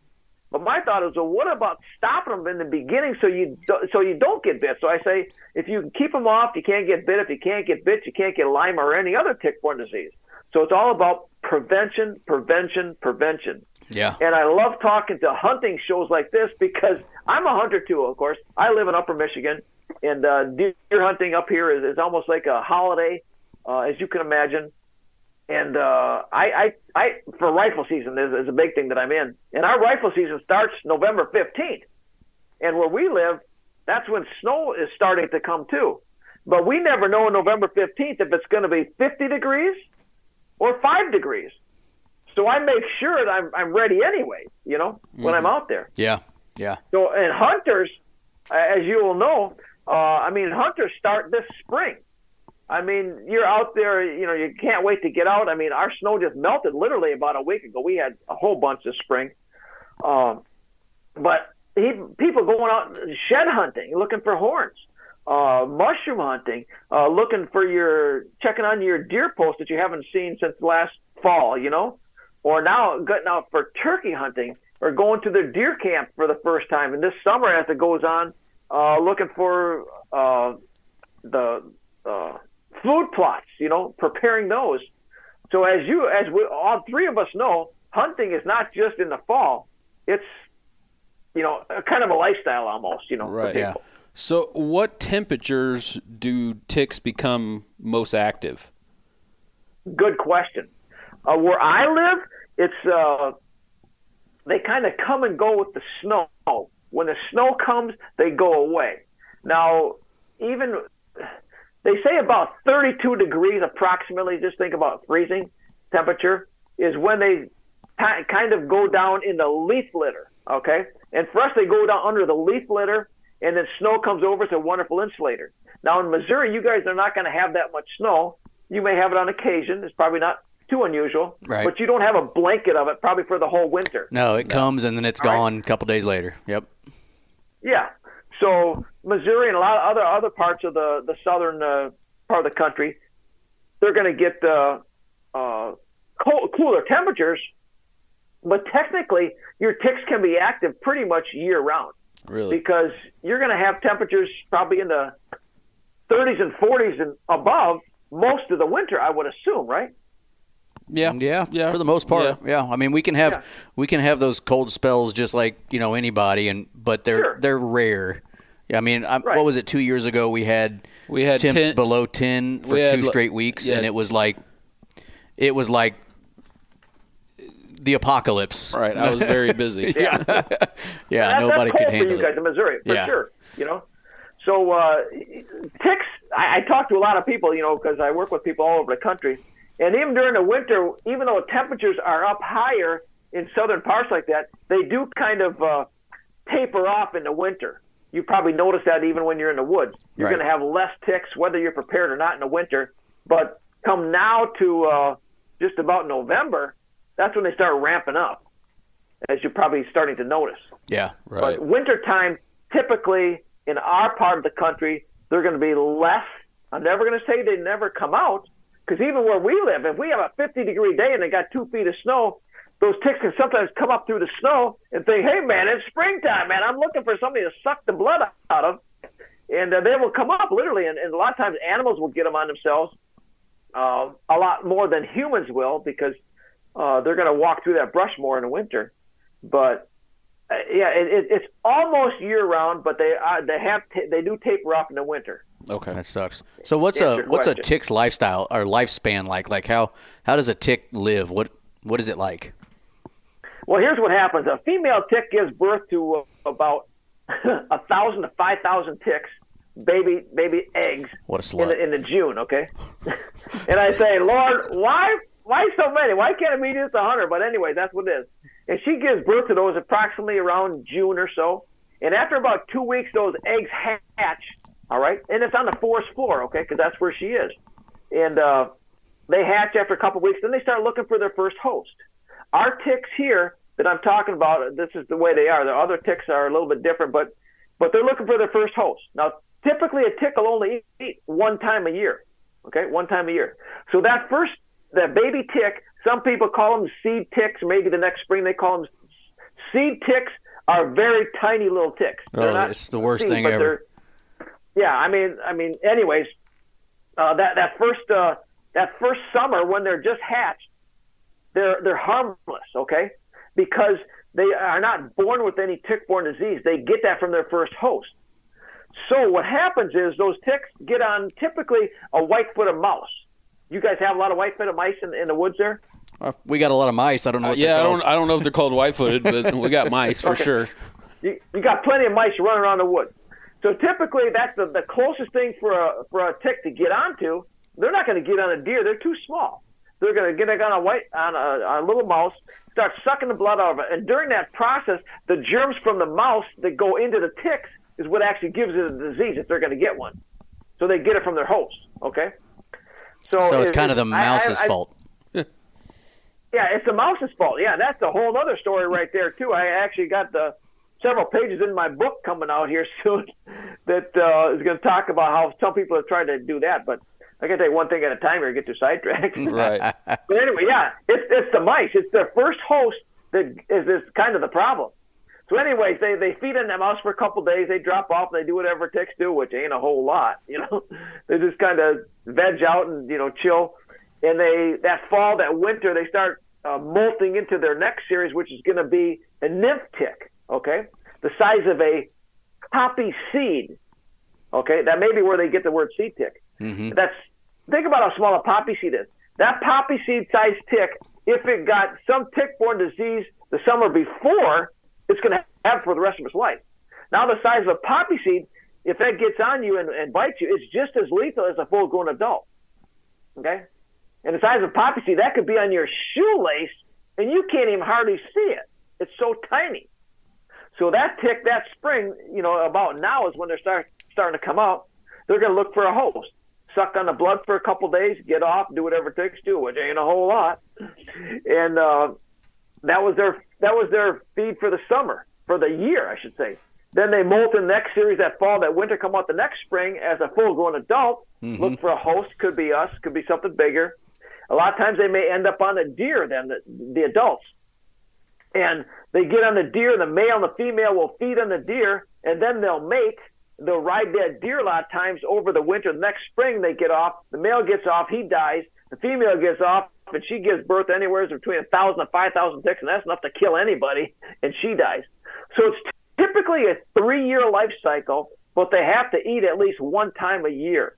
But my thought is, well, what about stopping them in the beginning so you do, so you don't get bit? So I say, if you keep them off, you can't get bit. If you can't get bit, you can't get Lyme or any other tick-borne disease. So it's all about prevention, prevention, prevention. Yeah. And I love talking to hunting shows like this because I'm a hunter too, of course. I live in Upper Michigan, and uh, deer hunting up here is, is almost like a holiday, uh, as you can imagine. And uh, I, I, I, for rifle season is, is a big thing that I'm in. And our rifle season starts November 15th. And where we live, that's when snow is starting to come too. But we never know on November 15th if it's going to be 50 degrees or 5 degrees. So I make sure that I'm, I'm ready anyway, you know, when I'm out there. Yeah. Yeah. So, and hunters, as you will know, uh, I mean, hunters start this spring. I mean, you're out there, you know, you can't wait to get out. I mean, our snow just melted literally about a week ago. We had a whole bunch this spring. Um, but he, people going out shed hunting, looking for horns, uh, mushroom hunting, uh, looking for your, checking on your deer post that you haven't seen since last fall, you know, or now getting out for turkey hunting or going to their deer camp for the first time. And this summer, as it goes on, uh, looking for uh, the uh, food plots, you know, preparing those. So as you, as we, all three of us know, hunting is not just in the fall. It's, you know, a kind of a lifestyle almost, you know, Right. Yeah. So, what temperatures do ticks become most active? Good question. Uh, where I live, it's uh, they kind of come and go with the snow. When the snow comes, they go away. Now, even they say about 32 degrees approximately. Just think about freezing temperature is when they ki- kind of go down in the leaf litter. Okay, and for us, they go down under the leaf litter, and then snow comes over. It's a wonderful insulator. Now in Missouri, you guys are not going to have that much snow. You may have it on occasion. It's probably not too unusual, Right. but you don't have a blanket of it probably for the whole winter. No, it comes and then it's All right. gone a couple days later. Yep. Yeah. So Missouri and a lot of other other parts of the the southern uh, part of the country, they're going to get uh, uh, cold, cooler temperatures, but technically your ticks can be active pretty much year round Really? because you're going to have temperatures probably in the 30s and 40s and above most of the winter, I would assume, right? Yeah. Yeah, Yeah. for the most part. Yeah. Yeah. I mean, we can have Yeah. we can have those cold spells just like you know anybody, and but they're Sure. they're rare. Yeah, I mean, I, Right. what was it? Two years ago, we had We had temps 10 below ten for we had two li- straight weeks, yeah. and it was like it was like the apocalypse. Right. I was very busy. Yeah, yeah. That's- nobody could handle for you it. guys in Missouri, for Yeah. sure. You know, so uh, ticks. I, I talk to a lot of people, you know, because I work with people all over the country, and even during the winter, even though temperatures are up higher in southern parts like that, they do kind of uh, taper off in the winter. You probably notice that even when you're in the woods, you're Right. going to have less ticks, whether you're prepared or not in the winter. But come now to uh, just about November, that's when they start ramping up, as you're probably starting to notice. Yeah, Right. But wintertime, typically in our part of the country, they're going to be less. I'm never going to say they never come out, because even where we live, if we have a 50 degree day and they got two feet of snow, those ticks can sometimes come up through the snow and think, "Hey, man, it's springtime, man. I'm looking for somebody to suck the blood out of," and uh, they will come up literally. And, and a lot of times, animals will get them on themselves uh, a lot more than humans will because uh, they're going to walk through that brush more in the winter. But uh, yeah, it, it, it's almost year round, but they are, they have ta they do taper off in the winter. Okay. That sucks. So what's a your what's a tick's lifestyle or lifespan like? Like how how does a tick live? What what is it like? Well, here's what happens: a female tick gives birth to uh, about a thousand to five thousand ticks, baby baby eggs What a in the, in the June. Okay, and I say, Lord, why why so many? Why can't it be just a hundred? But anyway, that's what it is. And she gives birth to those approximately around June or so. And after about two weeks, those eggs hatch. All right, and it's on the forest floor. Okay, because that's where she is. And uh, they hatch after a couple weeks. Then they start looking for their first host. Our ticks here that I'm talking about, this is the way they are. The other ticks are a little bit different, but but they're looking for their first host. Now, typically a tick will only eat one time a year. Okay, one time a year. So that first that baby tick, some people call them seed ticks. Maybe the next spring they call them seed ticks. Are very tiny little ticks. They're Oh, it's the worst seed, thing ever. They're- Yeah, I mean, I mean, anyways, uh, that that first uh, that first summer when they're just hatched, they're they're harmless, okay, because they are not born with any tick-borne disease. They get that from their first host. So what happens is those ticks get on typically a white-footed mouse. You guys have a lot of white-footed mice in, in the woods there. Uh, we got a lot of mice. I don't know. What yeah, I don't. I don't know if they're called white-footed, but we got mice for Okay. sure. you, you got plenty of mice running around the woods. So typically, that's the, the closest thing for a for a tick to get onto. They're not going to get on a deer; they're too small. They're going to get on a white on a, on a little mouse, start sucking the blood out of it, and during that process, the germs from the mouse that go into the ticks is what actually gives it a disease if they're going to get one. So they get it from their host. Okay. So it's it- kind of the I- I- mouse's I- fault. yeah, it's the mouse's fault. Yeah, that's a whole other story right there too. I actually got the several pages in my book coming out here soon that uh, is going to talk about how some people have tried to do that. But I to take one thing at a time here, get too sidetracked. Right. but anyway, yeah, it's it's the mice. It's their first host that is is kind of the problem. So, anyways, they they feed on that mouse for a couple days. They drop off. and They do whatever ticks do, which ain't a whole lot. You know, they just kind of veg out and you know chill. And they that fall, that winter, they start uh, molting into their next series, which is going to be a nymph tick. Okay, the size of a poppy seed. Okay, that may be where they get the word seed tick. Mm-hmm. That's think about how small a poppy seed is. That poppy seed sized tick, if it got some tick-borne disease the summer before, it's going to have for the rest of its life. Now, the size of a poppy seed, if that gets on you and, and bites you, it's just as lethal as a full-grown adult. Okay, and the size of a poppy seed that could be on your shoelace, and you can't even hardly see it. It's so tiny. So that tick that spring, you know, about now is when they're start, starting to come out. they're going to look for a host, suck on the blood for a couple days, get off, do whatever it takes to, which ain't a whole lot. And uh, that was their that was their feed for the summer, for the year, I should say. Then they molt in the next series that fall, that winter, come out the next spring as a full-grown adult. Mm-hmm. Look for a host, could be us, could be something bigger. A lot of times they may end up on a deer than the, the adults and they get on the deer. The male and the female will feed on the deer, and then they'll mate. They'll ride that deer a lot of times over the winter. The next spring they get off. The male gets off. He dies. The female gets off, and she gives birth anywhere between a thousand and five thousand ticks, and that's enough to kill anybody. And she dies. So it's typically a three-year life cycle, but they have to eat at least one time a year.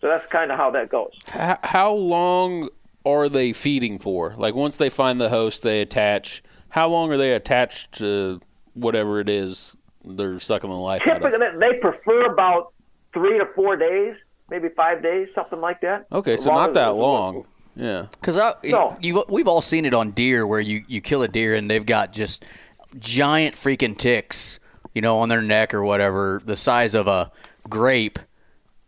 So that's kind of how that goes. How long are they feeding for? Like once they find the host, they attach. How long are they attached to whatever it is they're sucking the life out Typically, of? they prefer about three to four days, maybe five days, something like that. Okay, so not that than- long. Yeah. Because I, No. you, we've all seen it on deer where you, you kill a deer and they've got just giant freaking ticks, you know, on their neck or whatever, the size of a grape,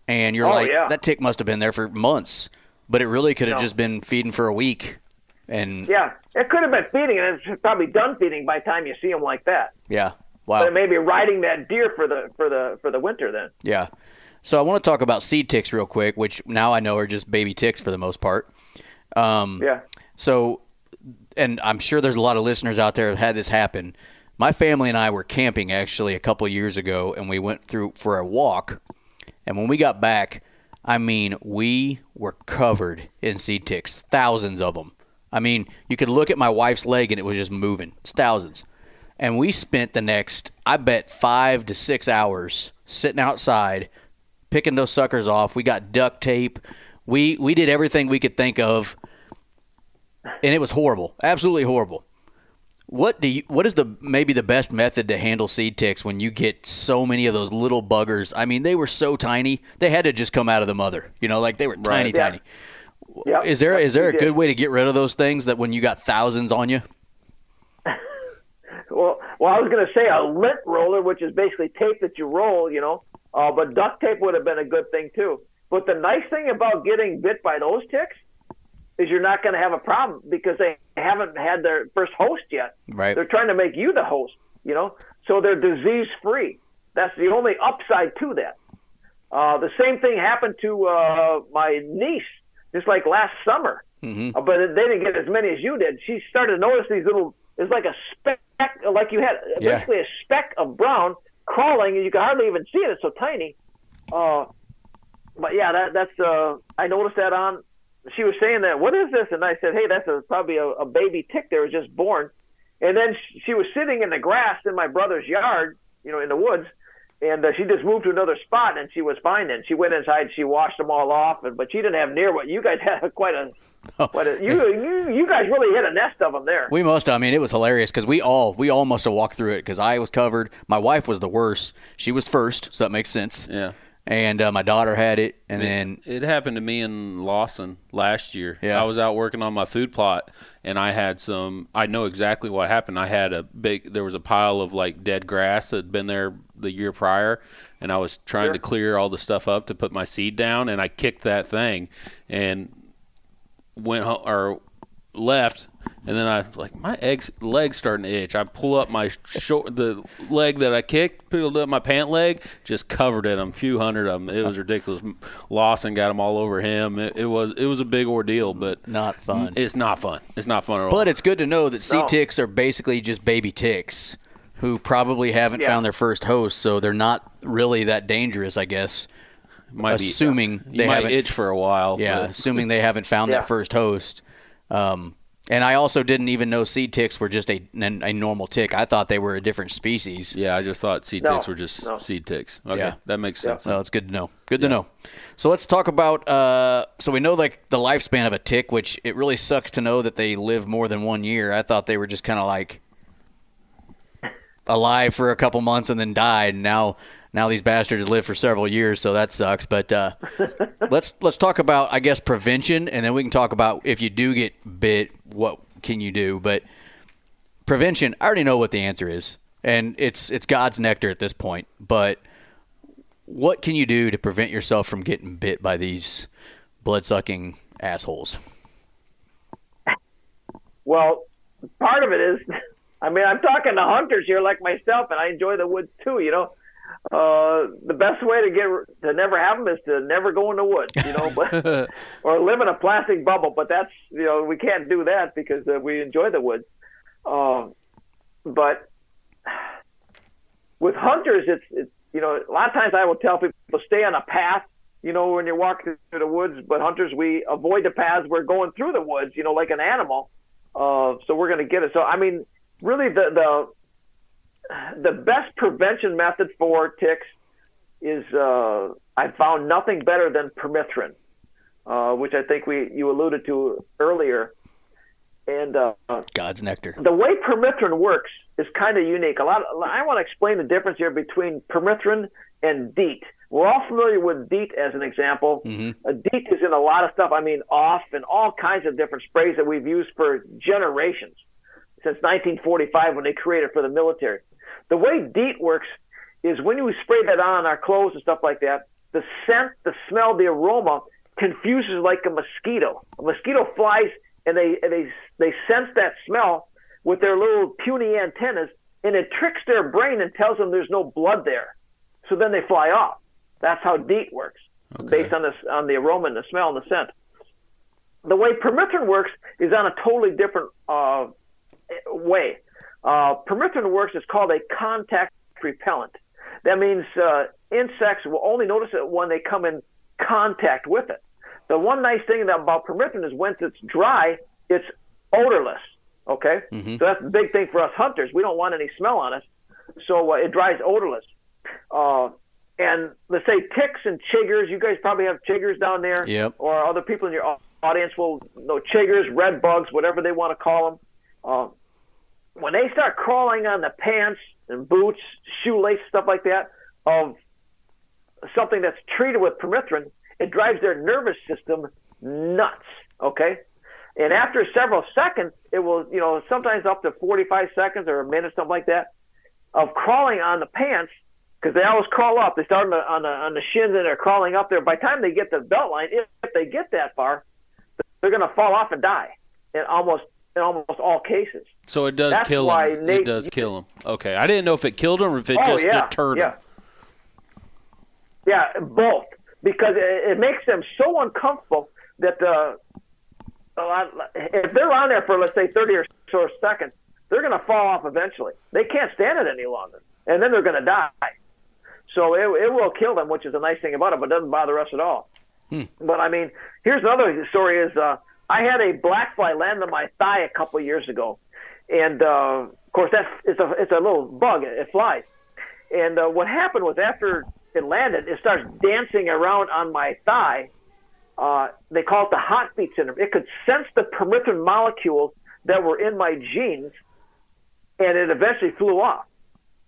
and you're Oh, like, yeah. that tick must have been there for months, but it really could have No. just been feeding for a week, and Yeah, it could have been feeding, and it's probably done feeding by the time you see them like that. yeah, wow, it may be riding that deer for the for the for the winter then. yeah. So I want to talk about seed ticks real quick, which now I know are just baby ticks for the most part. Um, Yeah. So, and I'm sure there's a lot of listeners out there who have had this happen. My family and I were camping actually a couple years ago, and we went through for a walk. And when we got back, I mean, we were covered in seed ticks, thousands of them. I mean, you could look at my wife's leg and it was just moving. It's thousands. And we spent the next, I bet, five to six hours sitting outside, picking those suckers off. We got duct tape. We we did everything we could think of and it was horrible, absolutely horrible. What do you? What is the maybe the best method to handle seed ticks when you get so many of those little buggers? I mean, they were so tiny; they had to just come out of the mother. You know, like they were tiny, Yeah. tiny. Yeah. Is there is there a good way to get rid of those things that when you got thousands on you? Well, well, I was going to say a lint roller, which is basically tape that you roll, you know. Uh, but duct tape would have been a good thing too. But the nice thing about getting bit by those ticks is you're not going to have a problem because they haven't had their first host yet. Right. They're trying to make you the host, you know. So they're disease free. That's the only upside to that. Uh, the same thing happened to uh, my niece just like last summer. Uh, but they didn't get as many as you did. She started to notice these little. It's like a speck, like you had Yeah. basically a speck of brown crawling, and you can hardly even see it. It's so tiny. Uh, but yeah, that that's. Uh, I noticed that on. She was saying that. What is this? And I said, hey, that's a, probably a, a baby tick that was just born. And then sh- she was sitting in the grass in my brother's yard, you know, in the woods, and uh, she just moved to another spot, and she was fine. Then she went inside, and she washed them all off, and but she didn't have near what you guys had. Quite a, quite a you, you you guys really hit a nest of them there. We must. I mean, it was hilarious because we all we all must have walked through it because I was covered. My wife was the worst. She was first, so that makes sense. Yeah. And uh, my daughter had it, and then It happened to me in Lawson last year. Yeah. I was out working on my food plot and I had some I know exactly what happened. I had a big there was a pile of like dead grass that had been there the year prior and I was trying to clear all the stuff up to put my seed down and I kicked that thing and went home or left and then I was like my eggs legs starting to itch. I pull up my short the leg that I kicked, pulled up my pant leg, just covered it. A few hundred of them. It was ridiculous. Lawson got them all over him. It, it was it was a big ordeal, but not fun. it's not fun. It's not fun at all. But it's good to know that seed No. ticks are basically just baby ticks who probably haven't Yeah. found their first host, so they're not really that dangerous, I guess. might be- assuming they might haven't- itch for a while. Yeah, but- assuming they haven't found Yeah. that first host. Um, and I also didn't even know seed ticks were just a, a normal tick. I thought they were a different species. yeah. I just thought seed No, ticks were just no. seed ticks. Okay, Yeah. that makes sense. So it's good to know. Good to know. So let's talk about. Uh, so we know like the lifespan of a tick, which it really sucks to know that they live more than one year. I thought they were just kind of like alive for a couple months and then died. And now, now these bastards live for several years, so that sucks. But uh, let's let's talk about I guess prevention, and then we can talk about if you do get bit, what can you do? But prevention, I already know what the answer is, and it's it's God's nectar at this point. But what can you do to prevent yourself from getting bit by these blood sucking assholes? Well, part of it is, I mean, I'm talking to hunters here like myself, and I enjoy the woods too. You know, uh, the best way to get to never have them is to never go in the woods. You know, but or live in a plastic bubble. But that's you know we can't do that because uh, we enjoy the woods. Um, but with hunters, it's it's you know a lot of times I will tell people stay on a path. You know, when you're walking through the woods, but hunters we avoid the paths. We're going through the woods. You know, like an animal. Uh, so we're going to get it. So I mean, really, the the the best prevention method for ticks is uh, I found nothing better than permethrin, uh, which I think we you alluded to earlier. And uh, God's nectar. the way permethrin works is kind of unique. A lot. I want to explain the difference here between permethrin and DEET. We're all familiar with DEET as an example. Uh, DEET is in a lot of stuff. I mean, off and all kinds of different sprays that we've used for generations since 1945 when they created it for the military. The way DEET works is when you spray that on our clothes and stuff like that, the scent, the smell, the aroma confuses like a mosquito. A mosquito flies and they and they they sense that smell with their little puny antennas, and it tricks their brain and tells them there's no blood there. So then they fly off. That's how DEET works, based on the on the aroma and the smell and the scent. The way permethrin works is on a totally different uh, way. Uh, permethrin works is called a contact repellent. That means uh, insects will only notice it when they come in contact with it. The one nice thing about permethrin is once it's dry, it's odorless. Okay, so that's the big thing for us hunters. We don't want any smell on us, so uh, it dries odorless. Uh, and let's say ticks and chiggers. You guys probably have chiggers down there, Yep. or other people in your audience will know chiggers, red bugs, whatever they want to call them. When they start crawling on the pants and boots, shoelace, stuff like that, of something that's treated with permethrin, it drives their nervous system nuts. Okay, and after several seconds, it will, you know, sometimes up to 45 seconds or a minute, something like that, of crawling on the pants because they always crawl up. They start on the, on the on the shins and they're crawling up there. By the time they get the belt line, if, if they get that far, they're going to fall off and die in almost in almost all cases. So it does That's kill him. Nate- it does kill him. Okay, I didn't know if it killed him or if it oh just yeah, deterred yeah. him. Yeah, both because it, it makes them so uncomfortable that uh, if they're on there for let's say 30 or so seconds, they're going to fall off eventually. They can't stand it any longer, and then they're going to die. So it, it will kill them, which is a nice thing about it, but it doesn't bother us at all. But I mean, here's another story: is uh, I had a black fly land on my thigh a couple years ago, and uh, of course that's it's a it's a little bug. It, flies, and uh, what happened was after it landed, it starts dancing around on my thigh. Uh, they call it the hot beat syndrome. It could sense the permethrin molecules that were in my jeans, and it eventually flew off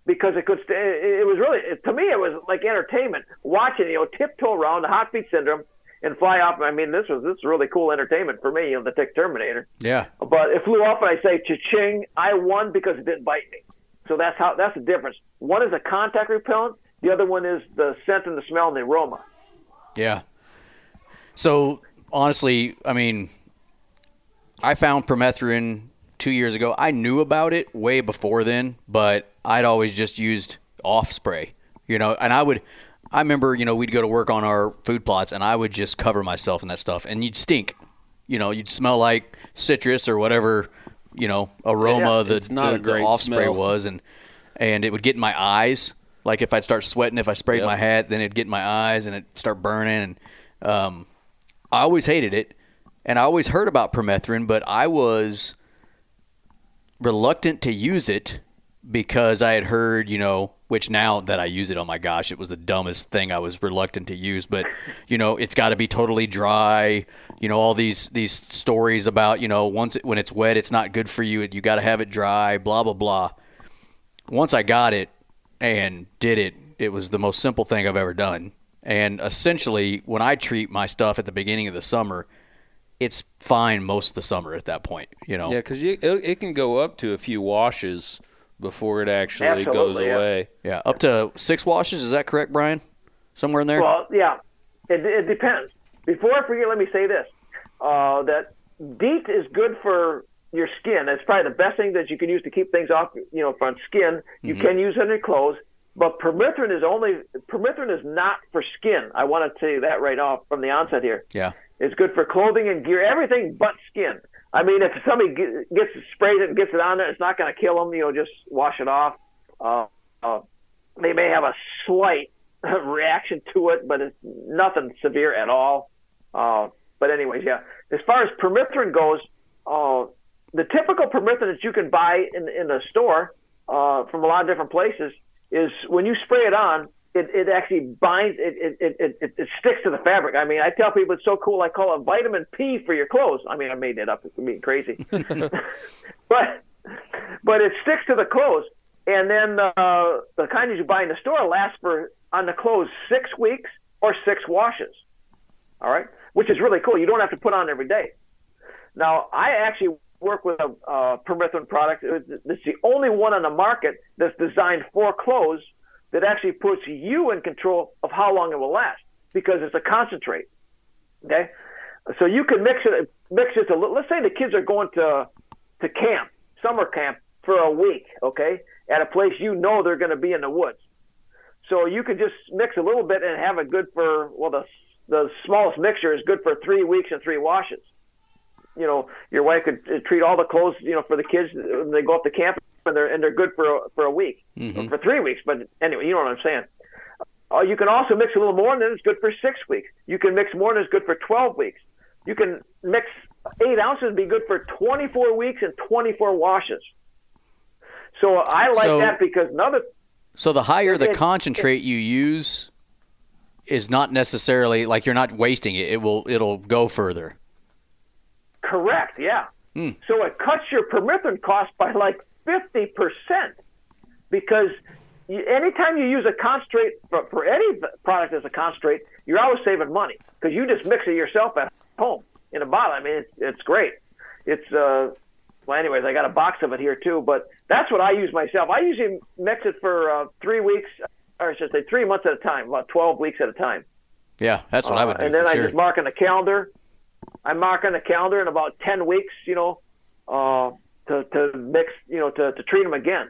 because it could. St- it, was really to me it was like entertainment watching you know tiptoe around the hot beat syndrome and fly off. I mean this was this was really cool entertainment for me, you know, the Tick Terminator. Yeah. But it flew off, and I say cha-ching. I won because it didn't bite me. So that's how that's the difference. One is a contact repellent. The other one is the scent and the smell and the aroma. Yeah. So honestly, I mean, I found permethrin two years ago. I knew about it way before then, but I'd always just used off spray, you know. And I would, I remember, you know, we'd go to work on our food plots, and I would just cover myself in that stuff, and you'd stink, you know, you'd smell like citrus or whatever, you know, aroma Yeah, the, the, the off spray was, and and it would get in my eyes. Like if I'd start sweating, if I sprayed Yep. my hat, then it'd get in my eyes and it'd start burning. And um, I always hated it, and I always heard about permethrin, but I was reluctant to use it because I had heard, you know, which now that I use it, oh my gosh, it was the dumbest thing I was reluctant to use. But you know, it's got to be totally dry. You know, all these these stories about you know once it, when it's wet, it's not good for you. You got to have it dry. Blah blah blah. Once I got it and did it, it was the most simple thing I've ever done. And essentially, when I treat my stuff at the beginning of the summer, it's fine most of the summer at that point. You know, Yeah, because it, it can go up to a few washes before it actually goes yeah. away. Yeah, up to six washes. Is that correct, Brian? somewhere in there. Well, yeah, it, it depends. Before I forget, let me say this: uh, that DEET is good for your skin. It's probably the best thing that you can use to keep things off, you know, from skin. You can use it on your clothes, but permethrin is only permethrin is not for skin. I want to tell you that right off from the onset here. yeah. It's good for clothing and gear, everything but skin. I mean, if somebody gets sprays it and gets it on there, it's not going to kill them. You know, just wash it off. Uh, uh, they may have a slight reaction to it, but it's nothing severe at all. Uh, but anyways, yeah. As far as permethrin goes, uh, the typical permethrin that you can buy in in the store uh, from a lot of different places is when you spray it on, it, it actually binds, it, it, it, it, it sticks to the fabric. I mean, I tell people it's so cool, I call it vitamin P for your clothes. I mean, I made that up, it's being crazy. but, but it sticks to the clothes. And then uh, the kind that you buy in the store lasts for, on the clothes, six weeks or six washes. All right? Which is really cool. You don't have to put on every day. Now, I actually work with a uh, permethrin product. It's the only one on the market that's designed for clothes that actually puts you in control of how long it will last because it's a concentrate. Okay, so you can mix it. Mix it to. Let's say the kids are going to to camp, summer camp for a week. Okay, at a place you know they're going to be in the woods. So you can just mix a little bit and have it good for well the the smallest mixture is good for three weeks and three washes you know, your wife could uh, treat all the clothes, you know, for the kids when they go up to camp, and they're and they're good for a, for a week, or for three weeks. But anyway, you know what I'm saying. Uh, you can also mix a little more, and then it's good for six weeks. You can mix more, and it's good for 12 weeks. You can mix eight ounces and be good for 24 weeks and 24 washes. So I like So- that because another So the higher the It- concentrate you use is not necessarily like you're not wasting it. It will it'll go further. Correct. Yeah. So it cuts your permethrin cost by like fifty percent because you, anytime you use a concentrate for, for any product as a concentrate, you're always saving money because you just mix it yourself at home in a bottle. I mean, it's, it's great. It's uh, well, anyways, I got a box of it here too, but that's what I use myself. I usually mix it for uh, three weeks, or I should say three months at a time, about twelve weeks at a time. Yeah, that's what I would Uh, do. and then I sure. just mark on the calendar. I mark on the calendar in about ten weeks, you know, uh, to to mix, you know, to to treat them again.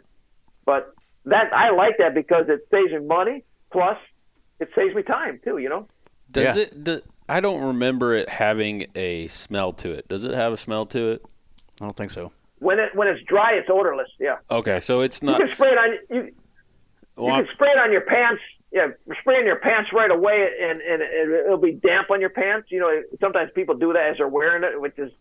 But that I like that because it saves me money. Plus, it saves me time too. You know. Does Yeah. it? Do, I don't remember it having a smell to it. Does it have a smell to it? I don't think so. When it when it's dry, it's odorless. Yeah. Okay, so it's not. You not. can spray it on you. well, You can spray it on your pants. Yeah, spray it in your pants right away, and and it'll be damp on your pants. You know, sometimes people do that as they're wearing it, which is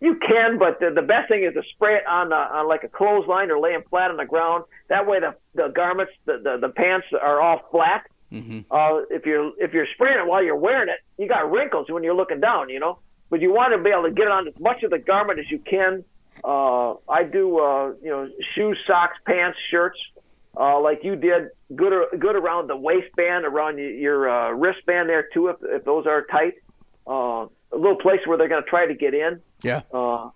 you can, but the, the best thing is to spray it on uh, on like a clothesline or lay them flat on the ground. That way, the the garments, the the, the pants are all flat. mhm Uh, if you're if you're spraying it while you're wearing it, you got wrinkles when you're looking down, you know. But you want to be able to get it on as much of the garment as you can. Uh, I do, uh, you know, shoes, socks, pants, shirts, uh, like you did. Good, good around the waistband, around y- your uh, wristband there too, if if those are tight. Uh, a little place where they're going to try to get in. Yeah. Uh,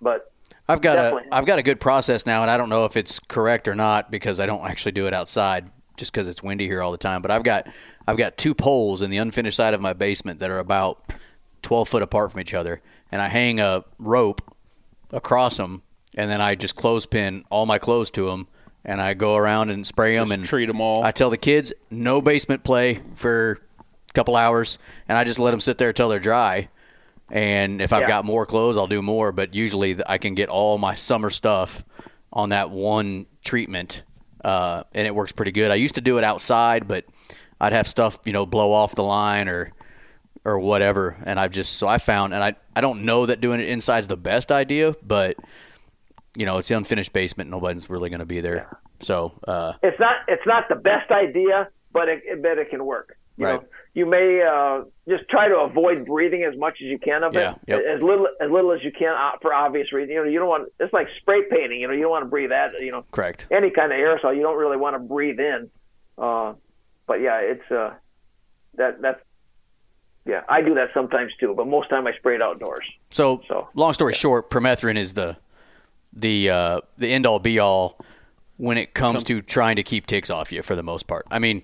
but I've got Definitely. a I've got a good process now, and I don't know if it's correct or not because I don't actually do it outside just because it's windy here all the time. But I've got I've got two poles in the unfinished side of my basement that are about twelve foot apart from each other, and I hang a rope across them, and then I just clothespin all my clothes to them, and I go around and spray them and treat them all. I tell the kids no basement play for a couple hours, and I just let them sit there till they're dry. And if I've Yeah. got more clothes, I'll do more. But usually, I can get all my summer stuff on that one treatment, uh, and it works pretty good. I used to do it outside, but I'd have stuff, you know, blow off the line or or whatever. And I've just so I found, and I I don't know that doing it inside is the best idea, but you know, it's the unfinished basement. Nobody's really going to be there. So uh, it's not it's not the best idea, but it, it but it can work. You Right. know, you may uh, just try to avoid breathing as much as you can of Yeah, it, yep. as little as little as you can uh, for obvious reasons. You know, you don't want it's like spray painting. You know, you don't want to breathe that. You know, correct. any kind of aerosol you don't really want to breathe in. Uh, but yeah, it's uh, that that's yeah, I do that sometimes too, but most time I spray it outdoors. So, So, long story short, permethrin is the the uh, the end all be all when it comes to trying to keep ticks off you for the most part. I mean,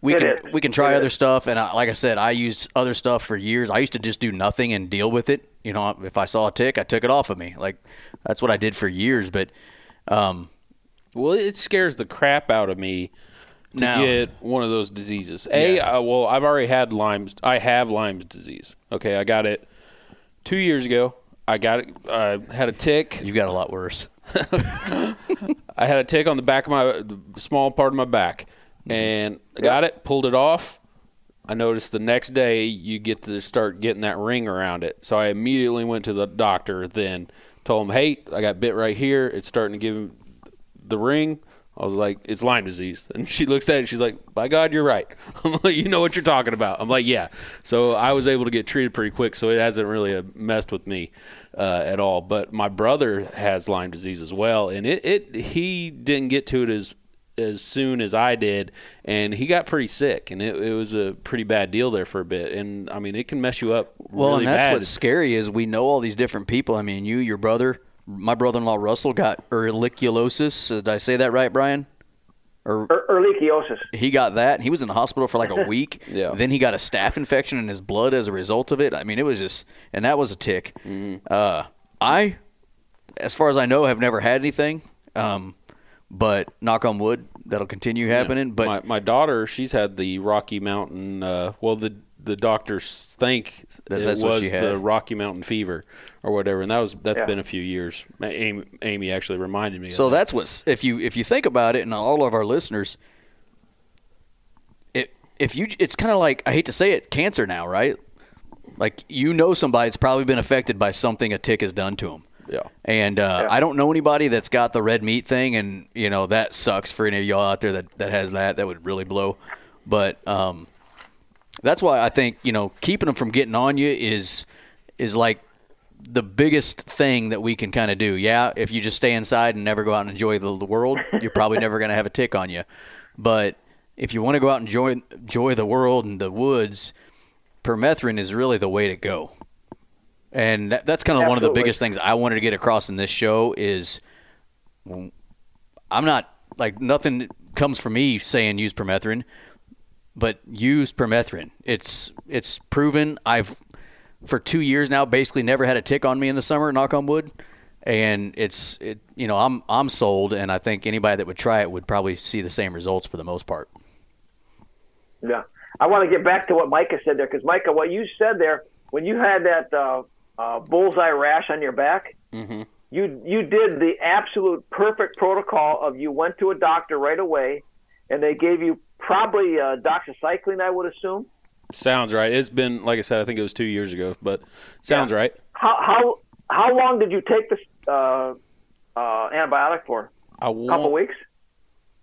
we It can is. we can try It other is. stuff, and I, like I said, I used other stuff for years. I used to just do nothing and deal with it. You know, if I saw a tick, I took it off of me. Like that's what I did for years. But um, Well, it scares the crap out of me to Now- get one of those diseases. A, Yeah. uh, well, I've already had Lyme's. I have Lyme's disease. Okay, I got it two years ago. I got it. I had a tick. you've got a lot worse. I had a tick on the back of my the small part of my back, and I got it, pulled it off. I noticed the next day you get to start getting that ring around it. So I immediately went to the doctor. Then told him, "Hey, I got bit right here. It's starting to give the ring." I was like, "It's Lyme disease," and she looks at it. She's like, "By God, you're right." I'm like, "You know what you're talking about." I'm like, "Yeah." So I was able to get treated pretty quick. So it hasn't really uh, messed with me uh, at all. But my brother has Lyme disease as well, and it, it he didn't get to it as as soon as I did, and he got pretty sick, and it, it was a pretty bad deal there for a bit. And I mean, it can mess you up Well, really and that's bad. what's scary is we know all these different people. I mean, you, your brother, my brother-in-law Russell got ehrlichiosis. Uh, Did I say that right, Brian? Or Er- Ehrlichiosis. he got that. He was in the hospital for like a week. Yeah. Then he got a staph infection in his blood as a result of it. I mean, it was just, and that was a tick. Uh, I, as far as I know, have never had anything. Um, but knock on wood, that'll continue happening. But my, my daughter, she's had the Rocky Mountain. Uh, well, the the doctors think That- it was the Rocky Mountain fever or whatever, and that was that's Yeah. been a few years. Amy, Amy actually reminded me. So of that. that's what's if you if you think about it, and all of our listeners, it if you it's kind of like I hate to say it, cancer now, right? Like you know somebody that's probably been affected by something a tick has done to them. Yeah. And uh, I don't know anybody that's got the red meat thing, and you know that sucks for any of y'all out there that that has that. That would really blow. But um, that's why I think you know keeping them from getting on you is is like the biggest thing that we can kind of do. Yeah, if you just stay inside and never go out and enjoy the, the world, you're probably never going to have a tick on you. But if you want to go out and enjoy enjoy the world and the woods, permethrin is really the way to go. And that, that's kind of one of the biggest things I wanted to get across in this show is I'm not like nothing comes from me saying use permethrin, but use permethrin. It's it's proven. I've for two years now basically never had a tick on me in the summer. Knock on wood. And it's it you know I'm I'm sold, and I think anybody that would try it would probably see the same results for the most part. Yeah. I want to get back to what Micah said there because Micah, what you said there when you had that uh, uh, bullseye rash on your back, you you did the absolute perfect protocol of you went to a doctor right away, and they gave you probably uh, doxycycline, I would assume. sounds right. It's been like I said, I think it was two years ago, but sounds Yeah. right. How how how long did you take this uh, uh, antibiotic for? A couple weeks.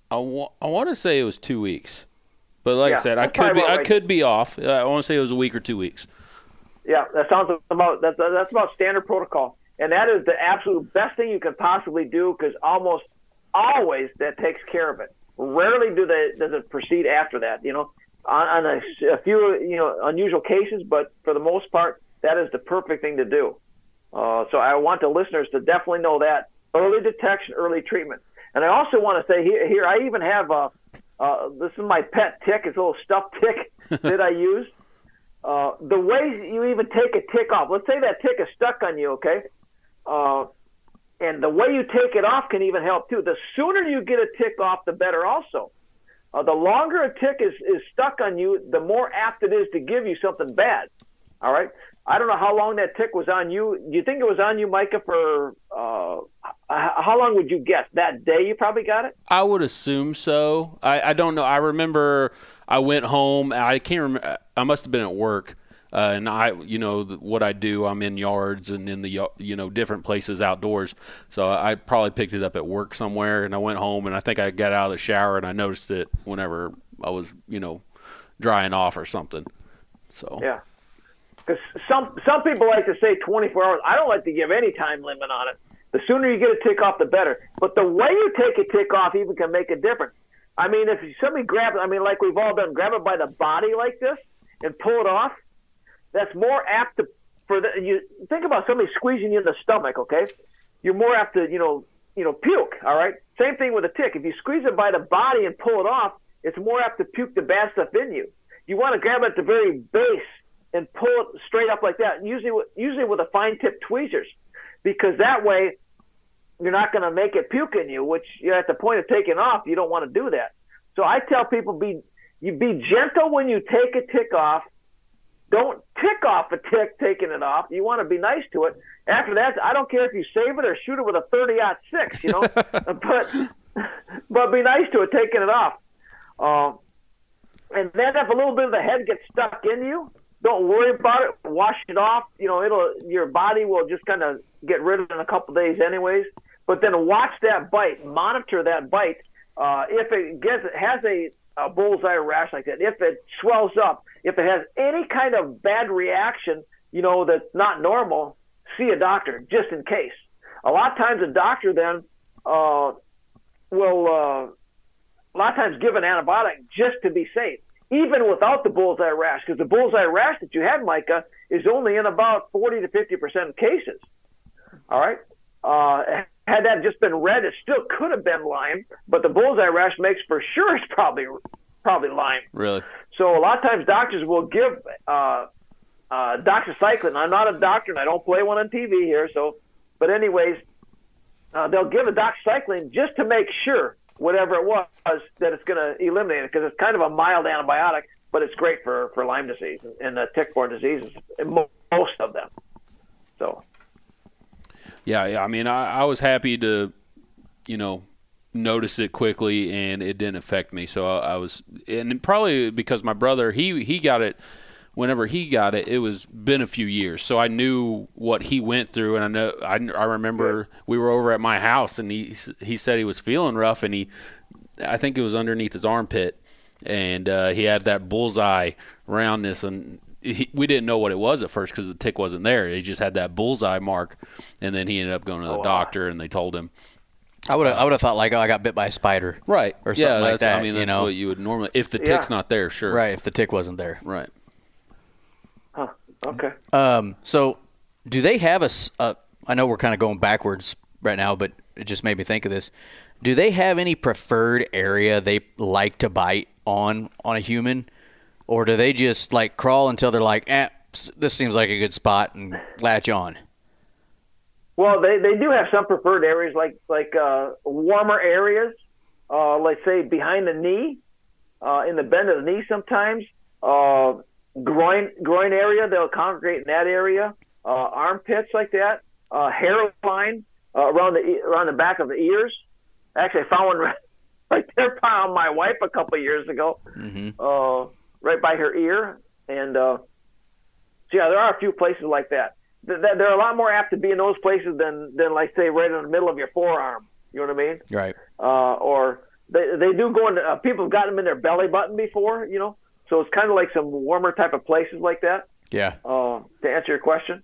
I want, I want to say it was two weeks, but like I said, I could be, probably I could be off. I want to say it was a week or two weeks. Yeah, that sounds about that's that's about standard protocol, and that is the absolute best thing you can possibly do because almost always that takes care of it. Rarely do they does it proceed after that. You know, on, on a, a few you know unusual cases, but for the most part, that is the perfect thing to do. Uh, so I want the listeners to definitely know that early detection, early treatment. And I also want to say here, here I even have a uh, this is my pet tick. It's a little stuffed tick that I use. Uh, the way you even take a tick off. Let's say that tick is stuck on you, okay? Uh, and the way you take it off can even help too. The sooner you get a tick off, the better. Also, uh, the longer a tick is is stuck on you, the more apt it is to give you something bad. All right. I don't know how long that tick was on you. Do you think it was on you, Micah, for uh, how long would you guess? That day you probably got it. I would assume so. I, I don't know. I remember I went home. I can't remember. I must have been at work. Uh, and I, you know, th- what I do, I'm in yards and in the, you know, different places outdoors. So I probably picked it up at work somewhere, and I went home, and I think I got out of the shower, and I noticed it whenever I was, you know, drying off or something. So Yeah. Because some some people like to say 24 hours. I don't like to give any time limit on it. The sooner you get a tick off, the better. But the way you take a tick off even can make a difference. I mean, if somebody grabs, I mean, like we've all done, grab it by the body like this and pull it off. That's more apt to for the. You think about somebody squeezing you in the stomach. Okay, you're more apt to you know you know puke. All right. Same thing with a tick. If you squeeze it by the body and pull it off, it's more apt to puke the bad stuff in you. You want to grab it at the very base and pull it straight up like that. Usually, usually with a fine tip tweezers, because that way you're not going to make it puke in you. Which you're at the point of taking off, you don't want to do that. So I tell people be you be gentle when you take a tick off. Don't tick off a tick taking it off. You want to be nice to it. After that, I don't care if you save it or shoot it with a 30 six, you know, but but be nice to it taking it off. Um, and then if a little bit of the head gets stuck in you, don't worry about it. Wash it off. You know, it'll your body will just kind of get rid of it in a couple days, anyways. But then watch that bite, monitor that bite. Uh, if it gets has a, a bullseye rash like that, if it swells up, if it has any kind of bad reaction, you know that's not normal, see a doctor just in case. A lot of times, a doctor then uh, will uh, a lot of times give an antibiotic just to be safe even without the bullseye rash, because the bullseye rash that you had, Micah, is only in about 40 to 50 percent of cases. All right. Uh, had that just been red, it still could have been Lyme, but the bullseye rash makes for sure it's probably probably Lyme. Really? So a lot of times doctors will give uh, uh, doxycycline. I'm not a doctor and I don't play one on TV here, so but anyways, uh, they'll give a doxycycline just to make sure whatever it was that it's going to eliminate it because it's kind of a mild antibiotic, but it's great for, for Lyme disease and the tick-borne diseases, most of them. So. Yeah, yeah. I mean, I, I was happy to, you know, notice it quickly, and it didn't affect me. So I, I was, and probably because my brother he he got it whenever he got it, it was been a few years, so I knew what he went through, and I know I, I remember we were over at my house, and he he said he was feeling rough, and he, I think it was underneath his armpit, and uh, he had that bullseye roundness, and he, we didn't know what it was at first because the tick wasn't there. He just had that bullseye mark, and then he ended up going to the oh, doctor, and they told him. I would have, I would have thought like, oh, I got bit by a spider, right, or something yeah, like that. I mean, that's you know? what you would normally if the tick's yeah. not there, sure, right. If the tick wasn't there, right. Okay. Um, so, do they have a, a? I know we're kind of going backwards right now, but it just made me think of this. Do they have any preferred area they like to bite on on a human, or do they just like crawl until they're like, eh, this seems like a good spot and latch on? Well, they, they do have some preferred areas, like like uh, warmer areas, uh, let's say behind the knee, uh, in the bend of the knee sometimes. Uh, groin groin area. They'll congregate in that area. Uh, armpits like that. Uh, hairline uh, around the around the back of the ears. Actually, I found one right, right there on my wife a couple of years ago, mm-hmm. Right by her ear. And uh, so yeah, there are a few places like that. They're a lot more apt to be in those places than than like say right in the middle of your forearm. You know what I mean? Right. Uh, or they they do go into uh, people have gotten them in their belly button before. You know, so it's kind of like some warmer type of places like that. Yeah. Uh, to answer your question.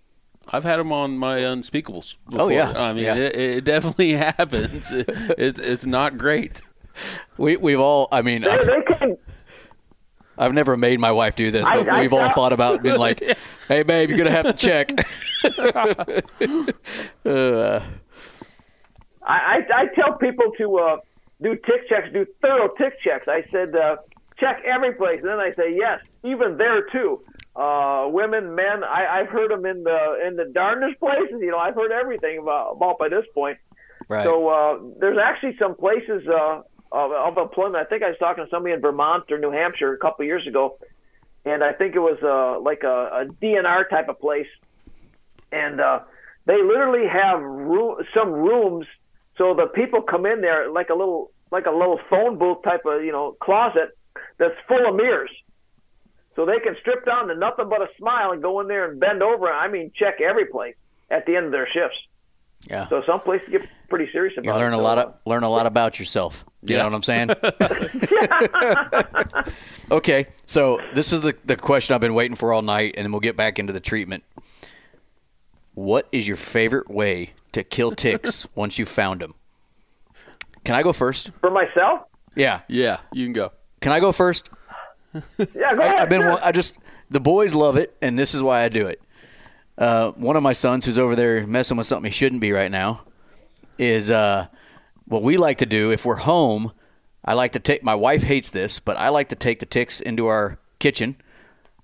I've had them on my unspeakables. Before. Oh yeah, I mean yeah. It, it, definitely happens. it, it's it's not great. We we've all. I mean, they, I've, they can, I've never made my wife do this, but I, we've I, all thought about being like, "Hey, babe, you're gonna have to check." uh, I, I tell people to uh, do tick checks, do thorough tick checks. I said uh, check every place. And then I say, yes, even there too. Uh, women, men, I, I've heard them in the in the darndest places. You know, I've heard everything about, about by this point. Right. So uh, there's actually some places uh, of, employment. I think I was talking to somebody in Vermont or New Hampshire a couple of years ago, and I think it was uh, like a, a DNR type of place, and uh, they literally have room, some rooms. So the people come in there like a little like a little phone booth type of you know closet that's full of mirrors. So they can strip down to nothing but a smile and go in there and bend over. I mean, check every place at the end of their shifts. Yeah. So some places get pretty serious about you learn it. a lot uh, of learn a lot about yourself. You yeah. know what I'm saying? okay. So this is the the question I've been waiting for all night, and then we'll get back into the treatment. What is your favorite way to kill ticks once you've found them? Can I go first? For myself? Yeah. Yeah, you can go. Can I go first? yeah, go ahead. I, have been. I just the boys love it, and this is why I do it. Uh, one of my sons, who's over there messing with something he shouldn't be right now, is uh, what we like to do if we're home. I like to take. My wife hates this, but I like to take the ticks into our kitchen,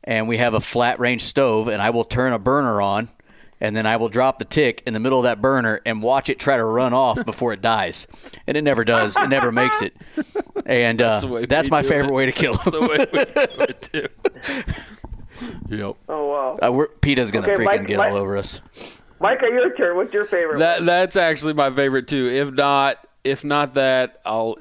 and we have a flat range stove, and I will turn a burner on, and then I will drop the tick in the middle of that burner and watch it try to run off before it dies, and it never does. It never makes it, and uh, way that's my favorite it. way to kill That's the way we do it too. yep. Oh wow. Uh, we're, PETA's gonna Okay, freaking Mike- get Mike- all over us. Micah, your turn. What's your favorite? That one? that's actually my favorite too. If not, if not that, I'll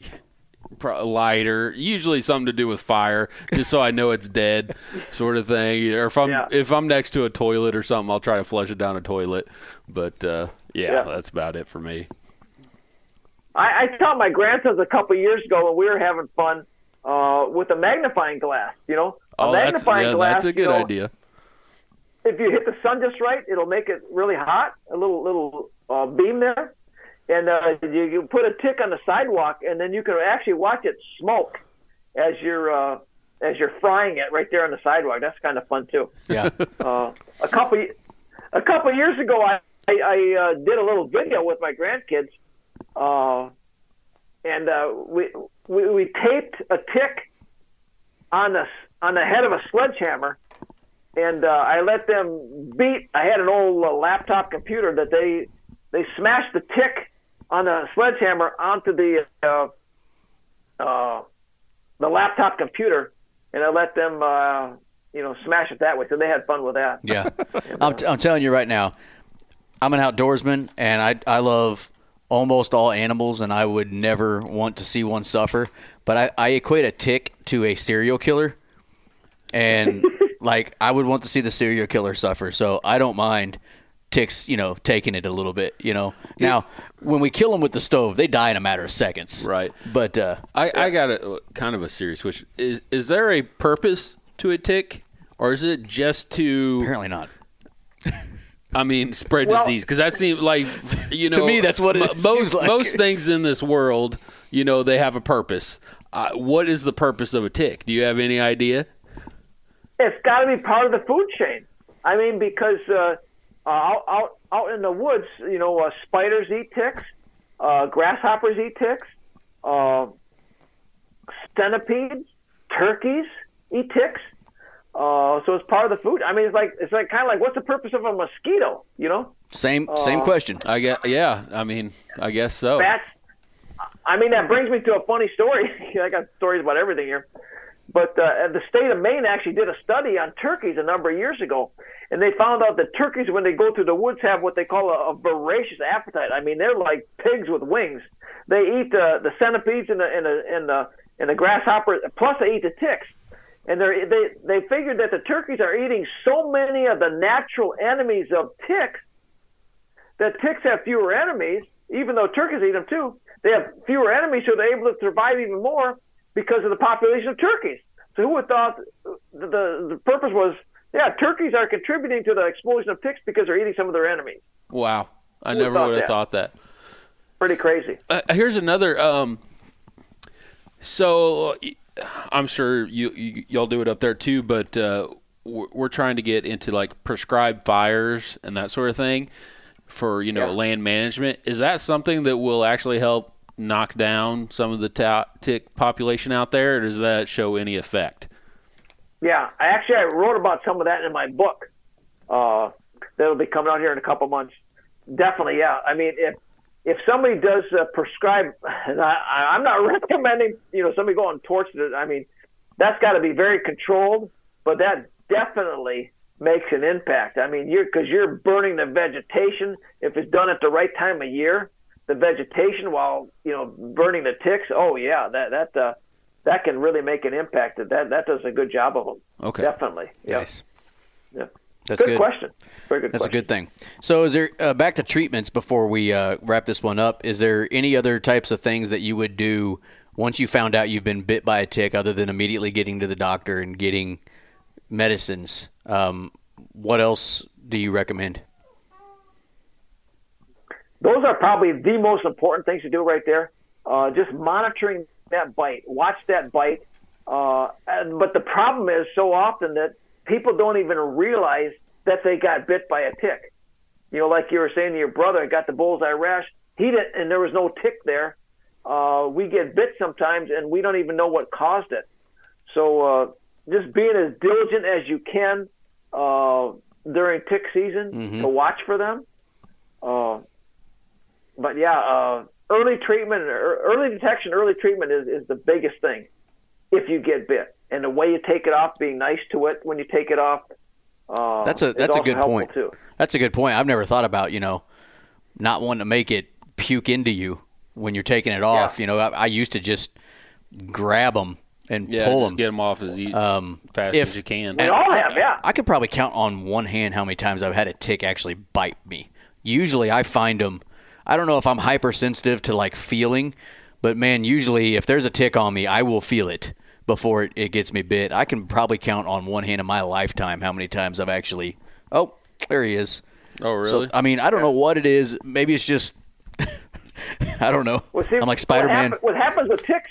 pro- lighter. Usually something to do with fire, just so I know it's dead, sort of thing. Or if I'm Yeah. if I'm next to a toilet or something, I'll try to flush it down a toilet. But uh, yeah, Yeah. that's about it for me. I, I taught my grandsons a couple years ago when we were having fun uh, with a magnifying glass. You know, a Oh, that's magnifying yeah, glass. that's a you good know, idea. If you hit the sun just right, it'll make it really hot. A little little uh, beam there, and uh, you, you put a tick on the sidewalk, and then you can actually watch it smoke as you're uh, as you're frying it right there on the sidewalk. That's kind of fun too. Yeah. Uh, a couple a couple years ago, I I, I uh, did a little video with my grandkids, uh, and uh, we, we we taped a tick on the on the head of a sledgehammer, and uh, I let them beat. I had an old uh, laptop computer that they they smashed the tick on the sledgehammer onto the uh, uh, the laptop computer, and I let them uh, you know smash it that way. So they had fun with that. Yeah, I'm, t- I'm telling you right now, I'm an outdoorsman, and I I love almost all animals, and I would never want to see one suffer. But I, I equate a tick to a serial killer, and like I would want to see the serial killer suffer. So I don't mind ticks, you know, taking it a little bit. You know, now when we kill them with the stove, they die in a matter of seconds. Right. But uh, I, I got a kind of a serious question. Is is there a purpose to a tick, or is it just to? apparently not. I mean, spread Well- disease because that seems like you know. To me, that's what it mo- seems most like. most things in this world. You know, they have a purpose. Uh, what is the purpose of a tick? Do you have any idea? It's got to be part of the food chain. I mean, because uh, uh, out, out out in the woods, you know, uh, spiders eat ticks, uh, grasshoppers eat ticks, uh, centipedes, turkeys eat ticks. Uh, so it's part of the food. I mean, it's like it's like kind of like what's the purpose of a mosquito? You know, Same same Uh, question. I guess. Yeah. I mean, I guess so. bats. I mean, that brings me to a funny story. I got stories about everything here. But uh, the state of Maine actually did a study on turkeys a number of years ago, and they found out that turkeys, when they go through the woods, have what they call a, a voracious appetite. I mean, they're like pigs with wings. They eat the the centipedes and the and the and the, and the grasshopper, plus they eat the ticks. And they they they figured that the turkeys are eating so many of the natural enemies of ticks that ticks have fewer enemies, even though turkeys eat them too. They have fewer enemies, so they're able to survive even more because of the population of turkeys. So who would thought the, the, the purpose was, yeah, turkeys are contributing to the explosion of ticks because they're eating some of their enemies. Wow. I Who never would have thought that. Pretty crazy. Uh, here's another. Um, so I'm sure you, you y'all do it up there too, but uh, we're, we're trying to get into like prescribed fires and that sort of thing for you know Yeah. land management. Is that something that will actually help knock down some of the ta- tick population out there, does that show any effect? Yeah, I actually I wrote about some of that in my book. Uh, that'll be coming out here in a couple months. Definitely, yeah. I mean, if if somebody does uh, prescribe, and I, I'm not recommending you know somebody going torch it. I mean, that's got to be very controlled, but that definitely makes an impact. I mean, you're because you're burning the vegetation. If it's done at the right time of year, the vegetation while you know burning the ticks. Oh yeah, that that uh, that can really make an impact. That that does a good job of them. Okay. Definitely. Yeah. Nice. Yeah. That's good, good. question. Very good. That's a good thing. So, is there uh, back to treatments before we uh, wrap this one up? Is there any other types of things that you would do once you found out you've been bit by a tick, other than immediately getting to the doctor and getting medicines? Um, what else do you recommend? Those are probably the most important things to do right there. Uh, just monitoring that bite, watch that bite. Uh, and, but the problem is so often that people don't even realize that they got bit by a tick. You know, like you were saying to your brother, got the bullseye rash. He didn't, and there was no tick there. uh, we get bit sometimes and we don't even know what caused it. So uh, just being as diligent as you can uh, during tick season to watch for them. But yeah, uh, early treatment, er- early detection, early treatment is, is the biggest thing if you get bit. And the way you take it off, being nice to it when you take it off. Uh, That's a that's a good point. Too. That's a good point. I've never thought about you know not wanting to make it puke into you when you're taking it off. You know, I, I used to just grab them and Yeah, pull just them. get them off as Um, fast if- as you can. We all have, yeah. I could probably count on one hand how many times I've had a tick actually bite me. Usually I find them. I don't know if I'm hypersensitive to like feeling, but man, usually if there's a tick on me, I will feel it before it, it gets me bit. I can probably count on one hand in my lifetime how many times I've actually. Oh, there he is. oh, really? So I mean, I don't know what it is. Maybe it's just. I don't know. Well, see, I'm like Spider What, Man. happen- what happens with ticks?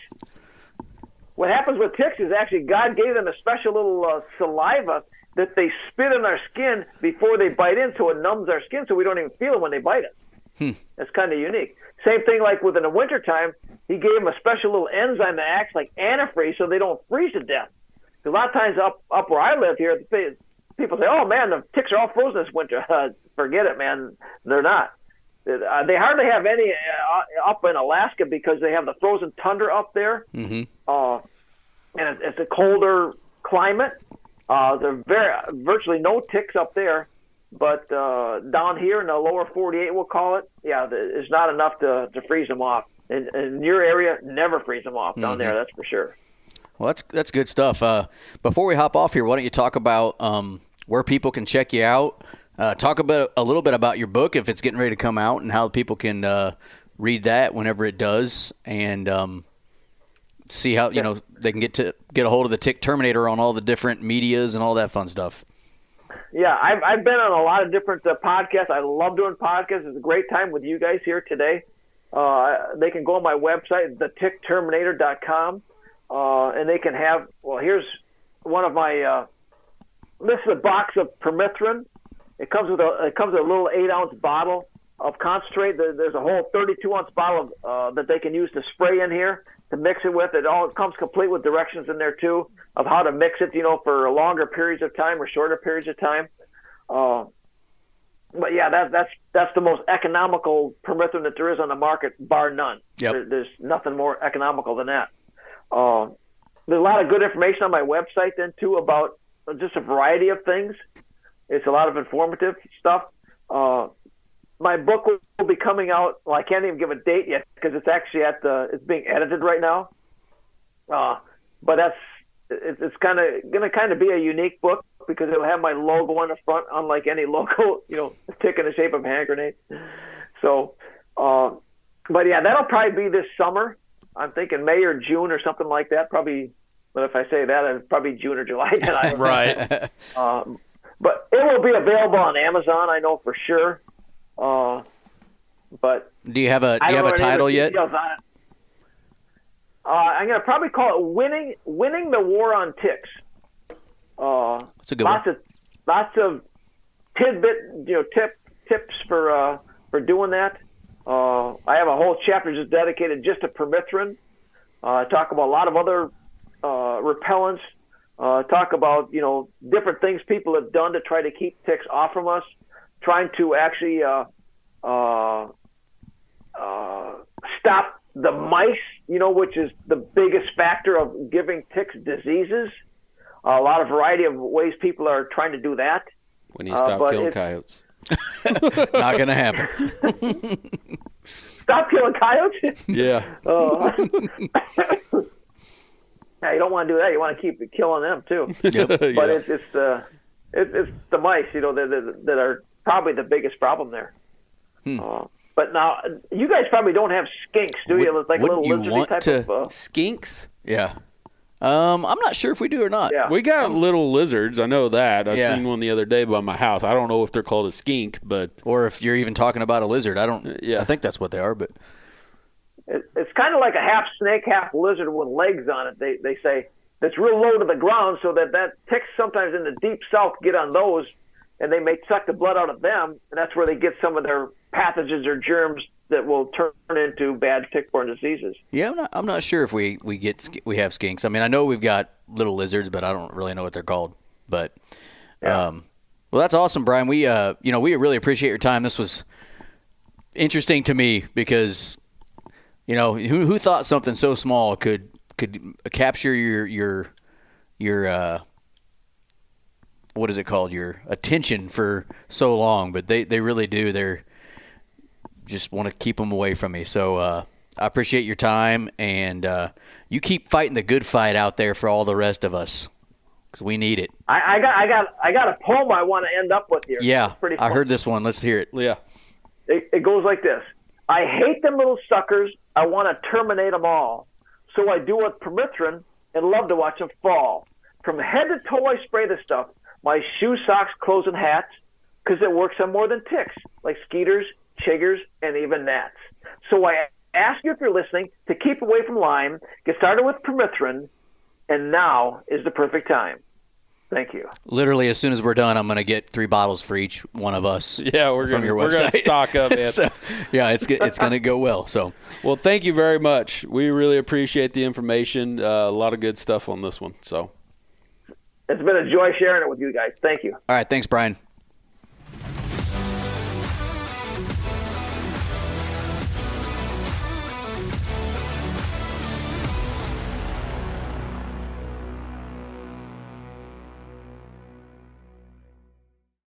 What happens with ticks is actually God gave them a special little uh, saliva that they spit in our skin before they bite in, so it numbs our skin, so we don't even feel it when they bite us. Hmm. That's kind of unique. Same thing like within the wintertime, he gave them a special little enzyme that acts like antifreeze, so they don't freeze to death. a lot of times up up where I live here, people say, "Oh man, the ticks are all frozen this winter." Forget it, man. They're not. Uh, they hardly have any uh, up in Alaska because they have the frozen tundra up there, Mhm. uh, and it's, it's a colder climate. Uh, there are very virtually no ticks up there, but uh, down here in the lower 48, we'll call it, yeah, it's not enough to, to freeze them off. In, in your area, never freeze them off down there. That's for sure. Well, that's that's good stuff. Uh, before we hop off here, why don't you talk about um, where people can check you out? Uh, talk a bit, a little bit about your book if it's getting ready to come out, and how people can uh, read that whenever it does, and um, see how you know they can get to get a hold of the Tick Terminator on all the different medias and all that fun stuff. Yeah, I've, I've been on a lot of different uh, podcasts. I love doing podcasts. It's a great time with you guys here today. Uh, they can go on my website, thetickterminator.com, uh, and they can have, well, here's one of my, uh, this is a box of permethrin. It comes with a, it comes with a little eight ounce bottle of concentrate. There's a whole 32 ounce bottle of, uh, that they can use to spray in here to mix it with. It all comes complete with directions in there too of how to mix it, you know, for longer periods of time or shorter periods of time. Uh, but yeah, that, that's that's the most economical permethrin that there is on the market, bar none. Yep. There, there's nothing more economical than that. Uh, there's a lot of good information on my website then too about just a variety of things. It's a lot of informative stuff. Uh, my book will be coming out. Well, I can't even give a date yet because it's actually at the. It's being edited right now. Uh, but that's it, it's kind of going to kind of be a unique book because it'll have my logo on the front, unlike any logo, you know, tick in the shape of a hand grenade. So, uh, but yeah, that'll probably be this summer. I'm thinking May or June or something like that. Probably, but if I say that, it's probably June or July. Then I right. Um, but it will be available on Amazon, I know for sure. Uh, but Do you have a Do you have a title yet? details on it. Uh, I'm gonna probably call it "Winning Winning the War on Ticks." Uh, That's a good lots one. of lots of tidbit, you know, tip tips for uh, for doing that. Uh, I have a whole chapter just dedicated just to permethrin. Uh, I talk about a lot of other uh, repellents. Uh, talk about you know different things people have done to try to keep ticks off from us. Trying to actually uh, uh, uh, stop the mice, you know, which is the biggest factor of giving ticks diseases. a lot of variety of ways people are trying to do that. When you Uh, stop but killing it's- coyotes. Not going to happen. Stop killing coyotes. Yeah. Uh, yeah, you don't want to do that. You want to keep killing them too. But Yeah. it's it's uh, it, it's the mice, you know, that, that that are probably the biggest problem there. Hmm. Uh, but now you guys probably don't have skinks, do you? Would- It's like a little you lizardy want type to- of. Uh, Skinks? Yeah. Um, I'm not sure if we do or not. yeah. We got little lizards. I know that. I Yeah. seen one the other day by my house. I don't know if they're called a skink, but Or if you're even talking about a lizard, I don't. Yeah. I think that's what they are. But It, it's kind of like a half snake, half lizard with legs on it. They they say that's real low to the ground, so that that ticks sometimes in the deep south get on those, and they may suck the blood out of them, and that's where they get some of their pathogens or germs that will turn into bad tick-borne diseases. Yeah, I'm not, I'm not sure if we we get we have skinks. I mean, I know we've got little lizards, but I don't really know what they're called. But um, well, that's awesome, Brian. We uh, you know, we really appreciate your time. This was interesting to me because you know who who thought something so small could could capture your your your uh, what is it called your attention for so long, but they they really do. They're just want to keep them away from me. So uh, I appreciate your time, and uh, you keep fighting the good fight out there for all the rest of us because we need it. I, I got, I got, I got a poem I want to end up with here. Yeah, pretty. I heard this one. Let's hear it. Yeah. It, it goes like this: I hate them little suckers. I want to terminate them all. So I do with permethrin and love to watch them fall. From head to toe, I spray the stuff. My shoe, socks, clothes, and hats, because it works on more than ticks, like skeeters, chiggers, and even gnats. So I ask you if you're listening to keep away from Lyme. Get started with permethrin, and now is the perfect time. Thank you. Literally, as soon as we're done, I'm going to get three bottles for each one of us. Yeah, we're gonna your we're gonna website. stock up, man. so, yeah, it's it's going to go well. So, well, thank you very much. We really appreciate the information. Uh, a lot of good stuff on this one. So. It's been a joy sharing it with you guys. Thank you. all right, thanks, Brian.